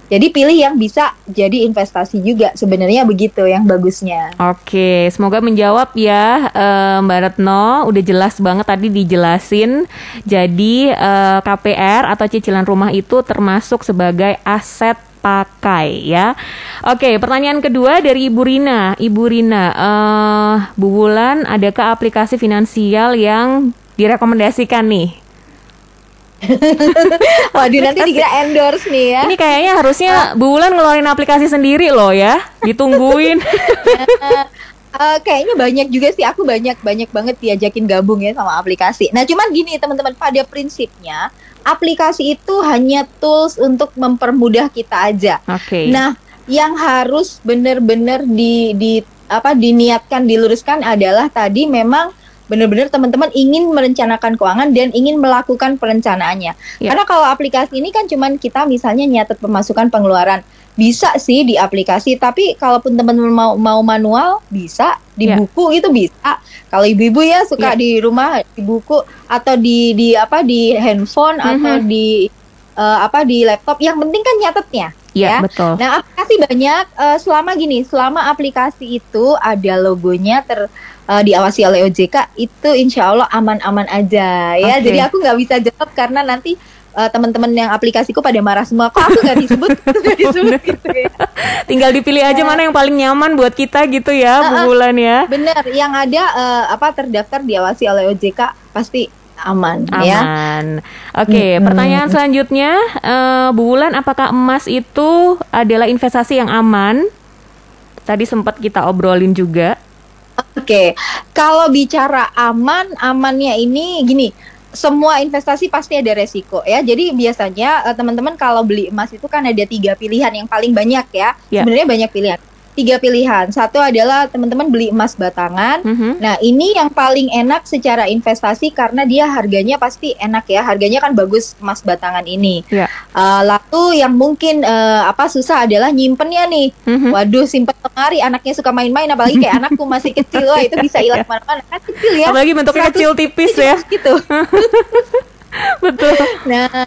jadi pilih yang bisa jadi investasi juga sebenarnya begitu yang bagusnya. Oke, semoga menjawab ya uh, Mbak Retno. Udah jelas banget tadi dijelasin. Jadi uh, eh, KPR atau cicilan rumah itu termasuk sebagai aset pakai ya. Oke, pertanyaan kedua dari Ibu Rina. Ibu Rina, uh, Bu Wulan, adakah aplikasi finansial yang direkomendasikan nih? Waduh nanti dikira endorse nih ya. Ini kayaknya harusnya Bu Wulan ngeluarin aplikasi sendiri loh ya, ditungguin. uh, kayaknya banyak juga sih aku banyak banyak banget diajakin gabung ya sama aplikasi. Nah cuman gini teman-teman pada prinsipnya aplikasi itu hanya tools untuk mempermudah kita aja. Oke. Okay. Nah yang harus benar-benar di di apa diniatkan diluruskan adalah tadi memang benar-benar teman-teman ingin merencanakan keuangan dan ingin melakukan perencanaannya. Yeah. Karena kalau aplikasi ini kan cuman kita misalnya nyatet pemasukan pengeluaran. Bisa sih di aplikasi, tapi kalaupun teman-teman mau mau manual bisa di yeah. buku itu bisa. Kalau ibu-ibu ya suka yeah. di rumah di buku atau di di apa di handphone mm -hmm. atau di uh, apa di laptop. Yang penting kan nyatetnya. Ya, ya, betul. Nah, aplikasi banyak uh, selama gini, selama aplikasi itu ada logonya ter uh, diawasi oleh OJK itu insya Allah aman-aman aja ya. Okay. Jadi aku nggak bisa jawab karena nanti uh, teman-teman yang aplikasiku pada marah semua kok aku nggak disebut gak disebut gitu ya. tinggal dipilih aja ya. mana yang paling nyaman buat kita gitu ya uh, Bu Bulan ya bener yang ada uh, apa terdaftar diawasi oleh OJK pasti aman, aman. ya oke okay, hmm. pertanyaan selanjutnya uh, Bu Bulan apakah emas itu adalah investasi yang aman tadi sempat kita obrolin juga Oke, kalau bicara aman, amannya ini gini, semua investasi pasti ada resiko ya. Jadi biasanya eh, teman-teman kalau beli emas itu kan ada tiga pilihan yang paling banyak ya. Yeah. Sebenarnya banyak pilihan tiga pilihan. Satu adalah teman-teman beli emas batangan. Mm-hmm. Nah, ini yang paling enak secara investasi karena dia harganya pasti enak ya. Harganya kan bagus emas batangan ini. Yeah. Uh, lalu yang mungkin uh, apa susah adalah nyimpennya nih. Mm-hmm. Waduh, simpen lemari anaknya suka main-main apalagi kayak anakku masih kecil wah itu bisa hilang ke mana-mana kan kecil ya. Apalagi bentuknya kecil tipis ya. Gitu. Betul. Nah,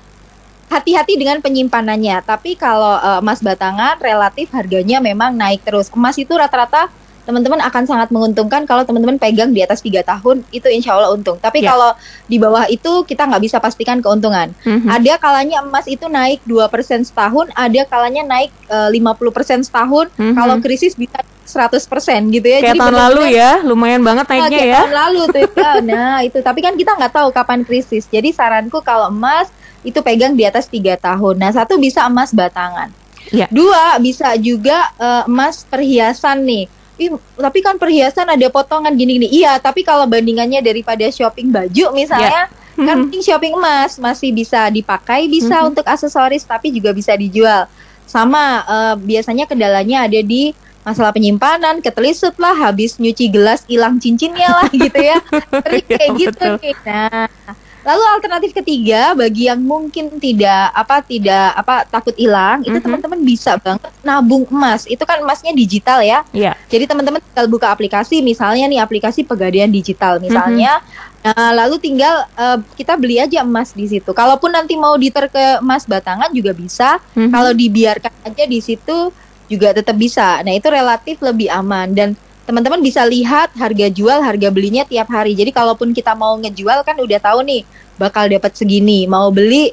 hati-hati dengan penyimpanannya. Tapi kalau uh, emas batangan relatif harganya memang naik terus. Emas itu rata-rata teman-teman akan sangat menguntungkan kalau teman-teman pegang di atas tiga tahun itu insya Allah untung. Tapi yeah. kalau di bawah itu kita nggak bisa pastikan keuntungan. Mm-hmm. Ada kalanya emas itu naik dua persen setahun, ada kalanya naik eh, lima puluh persen setahun. Mm-hmm. Kalau krisis bisa 100% gitu ya. Kayak Jadi tahun lalu ya, lumayan banget ah, naiknya ya. Tahun lalu tuh ya. Nah, itu tapi kan kita nggak tahu kapan krisis. Jadi saranku kalau emas itu pegang di atas tiga tahun. Nah, satu bisa emas batangan. Ya. Dua bisa juga uh, emas perhiasan nih Ih, tapi kan perhiasan ada potongan gini-gini. Iya, tapi kalau bandingannya daripada shopping baju misalnya, yeah. kan mm-hmm. shopping emas masih bisa dipakai, bisa mm -hmm. untuk aksesoris, tapi juga bisa dijual. Sama uh, biasanya kendalanya ada di masalah penyimpanan, ketelisut lah, habis nyuci gelas hilang cincinnya lah gitu ya. Terus iya, kayak gitu nih. Nah, Lalu alternatif ketiga bagi yang mungkin tidak apa tidak apa takut hilang, itu mm -hmm. teman-teman bisa banget nabung emas. Itu kan emasnya digital ya. Yeah. Jadi teman-teman tinggal buka aplikasi, misalnya nih aplikasi pegadaian digital misalnya. Mm -hmm. Nah, lalu tinggal uh, kita beli aja emas di situ. Kalaupun nanti mau diter ke emas batangan juga bisa. Mm -hmm. Kalau dibiarkan aja di situ juga tetap bisa. Nah, itu relatif lebih aman dan teman-teman bisa lihat harga jual, harga belinya tiap hari. Jadi kalaupun kita mau ngejual kan udah tahu nih bakal dapat segini, mau beli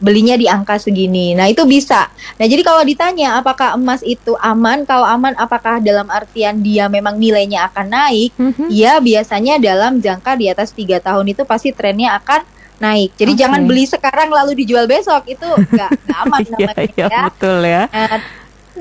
belinya di angka segini. Nah, itu bisa. Nah, jadi kalau ditanya apakah emas itu aman? Kalau aman apakah dalam artian dia memang nilainya akan naik? Mm-hmm. Ya, biasanya dalam jangka di atas tiga tahun itu pasti trennya akan naik. Jadi okay. jangan beli sekarang lalu dijual besok. Itu nggak aman iya, namanya ya. ya. Betul ya. Nah,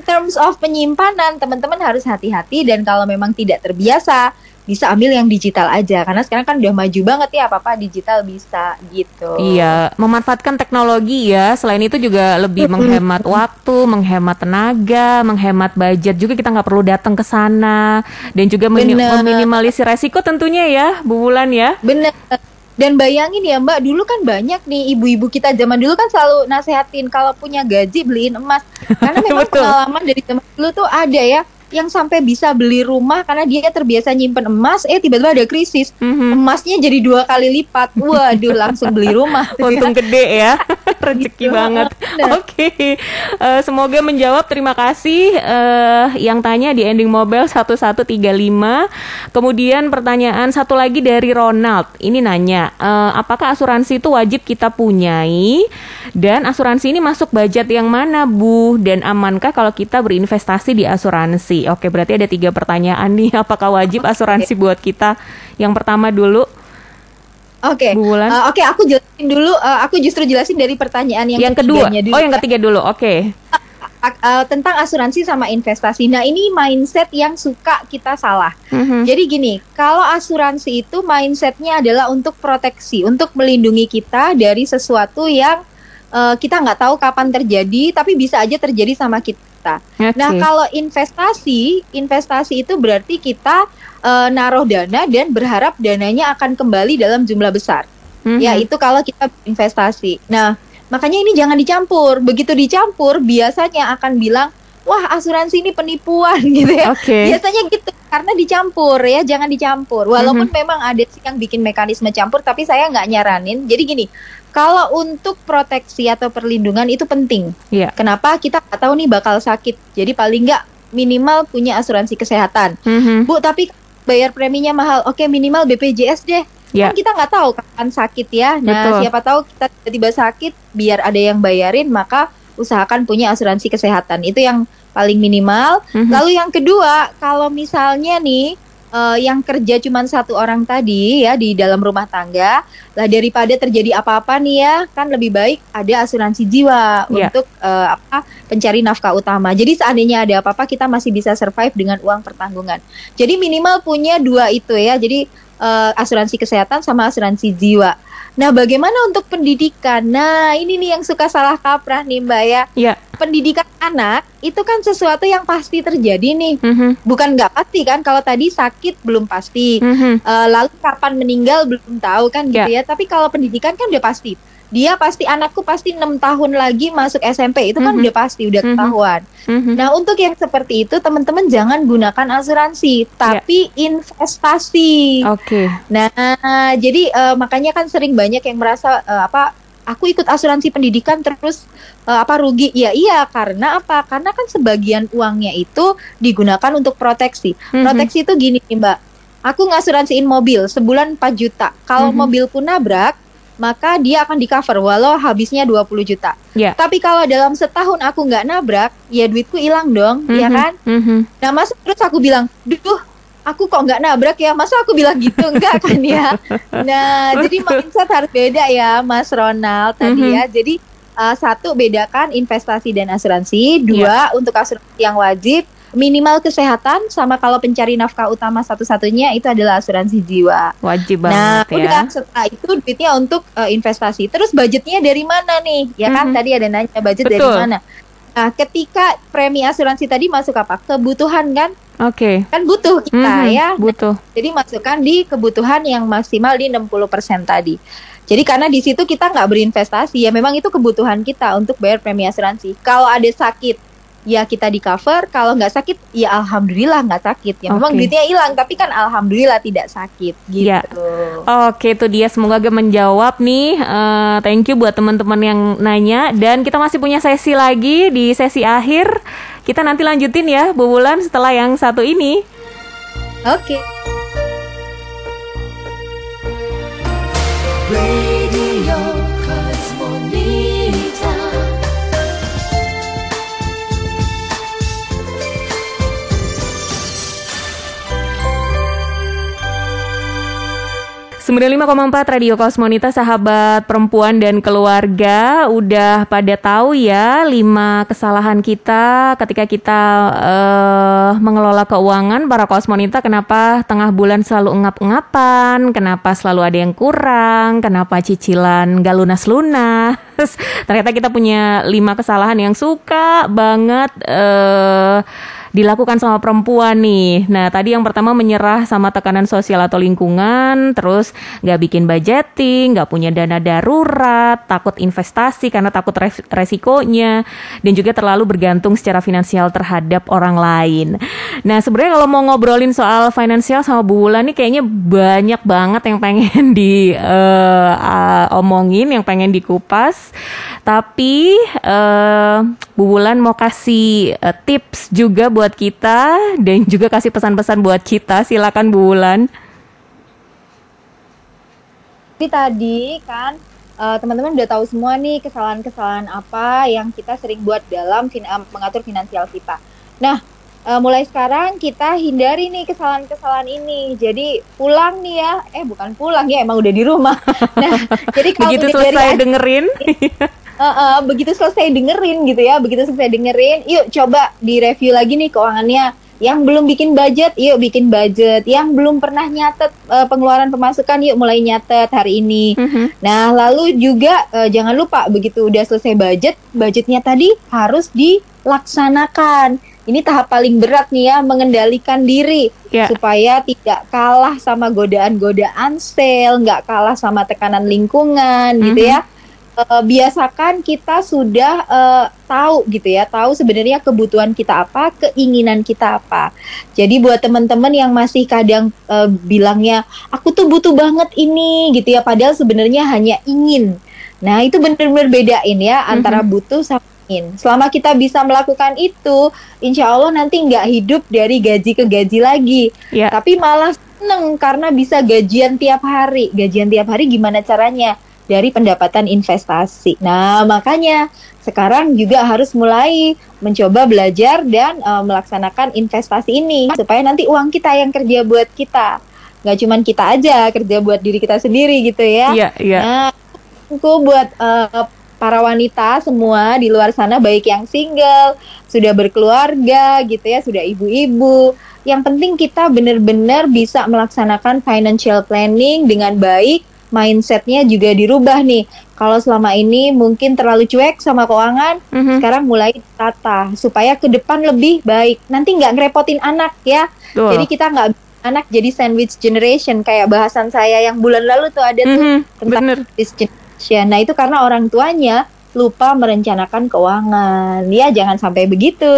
terms of penyimpanan teman-teman harus hati-hati dan kalau memang tidak terbiasa bisa ambil yang digital aja karena sekarang kan udah maju banget ya apa-apa digital bisa gitu. Iya, memanfaatkan teknologi ya. Selain itu juga lebih menghemat waktu, menghemat tenaga, menghemat budget juga kita nggak perlu datang ke sana dan juga meminimalisir resiko tentunya ya, Bu Bulan ya. Bener dan bayangin ya Mbak, dulu kan banyak nih ibu-ibu kita zaman dulu kan selalu nasehatin kalau punya gaji beliin emas. Karena memang pengalaman dari zaman dulu tuh ada ya yang sampai bisa beli rumah karena dia terbiasa nyimpen emas eh tiba-tiba ada krisis. Mm-hmm. emasnya jadi dua kali lipat. Waduh langsung beli rumah. Untung gede ya. Rezeki gitu. banget. Oke. Okay. uh, eh, semoga menjawab. Terima kasih. Uh, yang tanya di ending mobile 1135 kemudian pertanyaan satu lagi dari Ronald. Ini nanya uh, apakah asuransi itu wajib kita punyai? Dan asuransi ini masuk budget yang mana Bu? Dan amankah kalau kita berinvestasi di asuransi Oke, berarti ada tiga pertanyaan nih. Apakah wajib asuransi buat kita? Yang pertama dulu. Oke. Okay. Uh, Oke, okay, aku jelasin dulu. Uh, aku justru jelasin dari pertanyaan yang, yang kedua. Dulu, oh, yang ketiga dulu. Oke. Okay. Uh, uh, tentang asuransi sama investasi. Nah, ini mindset yang suka kita salah. Mm-hmm. Jadi gini, kalau asuransi itu mindsetnya adalah untuk proteksi, untuk melindungi kita dari sesuatu yang uh, kita nggak tahu kapan terjadi, tapi bisa aja terjadi sama kita kita. Okay. Nah, kalau investasi, investasi itu berarti kita uh, naruh dana dan berharap dananya akan kembali dalam jumlah besar. Mm-hmm. Ya, itu kalau kita investasi. Nah, makanya ini jangan dicampur. Begitu dicampur, biasanya akan bilang, "Wah, asuransi ini penipuan" gitu ya. Okay. Biasanya gitu karena dicampur ya, jangan dicampur. Walaupun mm-hmm. memang ada sih yang bikin mekanisme campur, tapi saya nggak nyaranin. Jadi gini, kalau untuk proteksi atau perlindungan itu penting. Yeah. Kenapa kita nggak tahu nih bakal sakit. Jadi paling nggak minimal punya asuransi kesehatan. Mm-hmm. Bu, tapi bayar preminya mahal. Oke, minimal BPJS deh. Yeah. Kan kita nggak tahu kapan sakit ya. Nah, Betul. siapa tahu kita tiba-tiba sakit, biar ada yang bayarin, maka usahakan punya asuransi kesehatan. Itu yang paling minimal. Mm-hmm. Lalu yang kedua, kalau misalnya nih uh, yang kerja cuma satu orang tadi ya di dalam rumah tangga, lah daripada terjadi apa-apa nih ya, kan lebih baik ada asuransi jiwa yeah. untuk uh, apa pencari nafkah utama. Jadi seandainya ada apa-apa kita masih bisa survive dengan uang pertanggungan. Jadi minimal punya dua itu ya. Jadi uh, asuransi kesehatan sama asuransi jiwa. Nah, bagaimana untuk pendidikan? Nah, ini nih yang suka salah kaprah nih, Mbak ya. Iya. Pendidikan anak itu kan sesuatu yang pasti terjadi nih. Mm -hmm. Bukan nggak pasti kan? Kalau tadi sakit belum pasti. Mm -hmm. uh, lalu kapan meninggal belum tahu kan gitu yeah. ya. Tapi kalau pendidikan kan udah pasti dia pasti anakku pasti enam tahun lagi masuk SMP itu kan mm -hmm. udah pasti udah mhm. ketahuan. Mm -hmm. Nah untuk yang seperti itu teman-teman jangan gunakan asuransi tapi yeah. investasi. Oke. Okay. Nah jadi uh, makanya kan sering banyak yang merasa uh, apa aku ikut asuransi pendidikan terus uh, apa rugi? Ya iya, karena apa? Karena kan sebagian uangnya itu digunakan untuk proteksi. Mm-hmm. Proteksi itu gini Mbak. Aku ngasuransiin mobil sebulan 4 juta. Kalau mm-hmm. mobilku nabrak, maka dia akan di cover walau habisnya 20 juta. Yeah. Tapi kalau dalam setahun aku nggak nabrak, ya duitku hilang dong, mm-hmm. ya kan? Mm-hmm. Nah, mas terus aku bilang, "Duh, aku kok nggak nabrak ya masa aku bilang gitu enggak kan ya nah jadi mindset harus beda ya Mas Ronald tadi mm -hmm. ya jadi uh, satu bedakan investasi dan asuransi dua yeah. untuk asuransi yang wajib minimal kesehatan sama kalau pencari nafkah utama satu-satunya itu adalah asuransi jiwa. Wajib nah, banget nah, ya. Nah, setelah itu duitnya untuk uh, investasi. Terus budgetnya dari mana nih? Ya kan mm -hmm. tadi ada nanya budget Betul. dari mana. Nah, ketika premi asuransi tadi masuk apa? Kebutuhan kan? Oke. Okay. Kan butuh kita mm -hmm, ya. Butuh. Nah, jadi masukkan di kebutuhan yang maksimal di 60% tadi. Jadi karena di situ kita nggak berinvestasi ya memang itu kebutuhan kita untuk bayar premi asuransi. Kalau ada sakit ya kita di cover kalau nggak sakit ya alhamdulillah nggak sakit. Ya memang duitnya hilang tapi kan alhamdulillah tidak sakit gitu. Ya. oke itu dia. Semoga menjawab nih. Uh, thank you buat teman-teman yang nanya. Dan kita masih punya sesi lagi di sesi akhir. Kita nanti lanjutin ya Bu Bulan setelah yang satu ini. Oke. Okay. Radio 95,4 Radio Kosmonita sahabat perempuan dan keluarga udah pada tahu ya lima kesalahan kita ketika kita uh, mengelola keuangan para Kosmonita. Kenapa tengah bulan selalu engap-engapan? Kenapa selalu ada yang kurang? Kenapa cicilan gak lunas-lunas? Ternyata kita punya lima kesalahan yang suka banget uh, dilakukan sama perempuan nih. Nah, tadi yang pertama menyerah sama tekanan sosial atau lingkungan, terus nggak bikin budgeting, nggak punya dana darurat, takut investasi karena takut resikonya, dan juga terlalu bergantung secara finansial terhadap orang lain. Nah, sebenarnya kalau mau ngobrolin soal finansial sama Bu Wulan nih kayaknya banyak banget yang pengen di uh, uh, omongin, yang pengen dikupas. Tapi uh, Bu Wulan mau kasih uh, tips juga buat buat kita dan juga kasih pesan-pesan buat kita. Silakan Bu Wulan. Jadi tadi kan uh, teman-teman udah tahu semua nih kesalahan-kesalahan apa yang kita sering buat dalam fin uh, mengatur finansial kita. Nah, uh, mulai sekarang kita hindari nih kesalahan-kesalahan ini. Jadi pulang nih ya, eh bukan pulang ya, emang udah di rumah. Nah, jadi kalau begitu selesai dengerin, uh, uh, begitu selesai dengerin gitu ya, begitu selesai dengerin, yuk coba direview lagi nih keuangannya. Yang belum bikin budget, yuk bikin budget. Yang belum pernah nyatet uh, pengeluaran pemasukan, yuk mulai nyatet hari ini. Uh-huh. Nah, lalu juga uh, jangan lupa begitu udah selesai budget, budgetnya tadi harus dilaksanakan. Ini tahap paling berat nih ya, mengendalikan diri yeah. supaya tidak kalah sama godaan-godaan sale, nggak kalah sama tekanan lingkungan, uh-huh. gitu ya uh, biasakan kita sudah uh, tahu gitu ya, tahu sebenarnya kebutuhan kita apa, keinginan kita apa. Jadi buat teman-teman yang masih kadang uh, bilangnya aku tuh butuh banget ini gitu ya, padahal sebenarnya hanya ingin. Nah itu benar-benar bedain ya mm-hmm. antara butuh sama ingin. Selama kita bisa melakukan itu, insya Allah nanti nggak hidup dari gaji ke gaji lagi, yeah. tapi malah seneng karena bisa gajian tiap hari. Gajian tiap hari gimana caranya? Dari pendapatan investasi. Nah, makanya sekarang juga harus mulai mencoba belajar dan uh, melaksanakan investasi ini supaya nanti uang kita yang kerja buat kita. Nggak cuma kita aja kerja buat diri kita sendiri gitu ya. Iya, iya. Nah, aku buat uh, para wanita semua di luar sana baik yang single, sudah berkeluarga gitu ya, sudah ibu-ibu. Yang penting kita benar-benar bisa melaksanakan financial planning dengan baik mindsetnya juga dirubah nih. Kalau selama ini mungkin terlalu cuek sama keuangan, mm-hmm. sekarang mulai tata supaya ke depan lebih baik. Nanti nggak ngerepotin anak ya. Duh. Jadi kita nggak anak jadi sandwich generation kayak bahasan saya yang bulan lalu tuh ada mm-hmm. tuh tentang Bener. sandwich generation. Nah itu karena orang tuanya lupa merencanakan keuangan. Ya, jangan sampai begitu.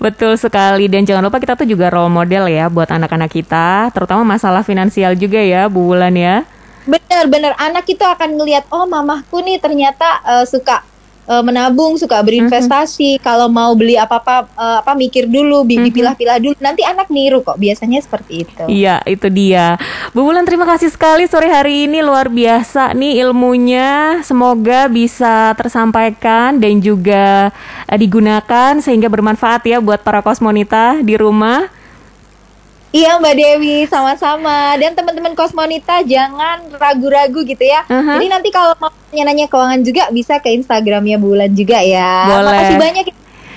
Betul sekali dan jangan lupa kita tuh juga role model ya buat anak-anak kita, terutama masalah finansial juga ya, Bu Wulan ya. Bener-bener anak itu akan ngelihat oh mamahku nih ternyata uh, suka uh, menabung, suka berinvestasi. Mm -hmm. Kalau mau beli apa-apa uh, apa mikir dulu, mm-hmm. pilah-pilah dulu. Nanti anak niru kok. Biasanya seperti itu. Iya, itu dia. Bu Bulan terima kasih sekali sore hari ini luar biasa nih ilmunya. Semoga bisa tersampaikan dan juga uh, digunakan sehingga bermanfaat ya buat para kosmonita di rumah. Iya Mbak Dewi, sama-sama. Dan teman-teman Kosmonita jangan ragu-ragu gitu ya. Uh-huh. Jadi nanti kalau mau nanya-nanya keuangan juga bisa ke Instagramnya Bulan juga ya. Boleh. Makasih banyak.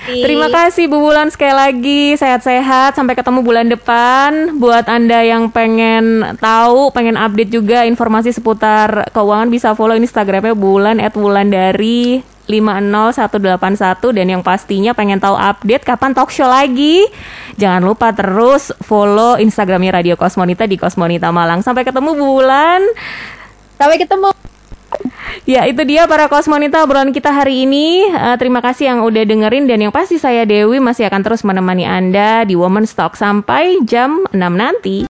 Terima kasih Bu Bulan sekali lagi sehat-sehat sampai ketemu bulan depan. Buat Anda yang pengen tahu, pengen update juga informasi seputar keuangan bisa follow Instagramnya Bulan @wulandari 50181 dan yang pastinya pengen tahu update kapan talk show lagi. Jangan lupa terus follow Instagramnya Radio Kosmonita di Kosmonita Malang. Sampai ketemu bulan. Sampai ketemu. Ya itu dia para kosmonita obrolan kita hari ini uh, Terima kasih yang udah dengerin Dan yang pasti saya Dewi masih akan terus menemani Anda di Women's Talk Sampai jam 6 nanti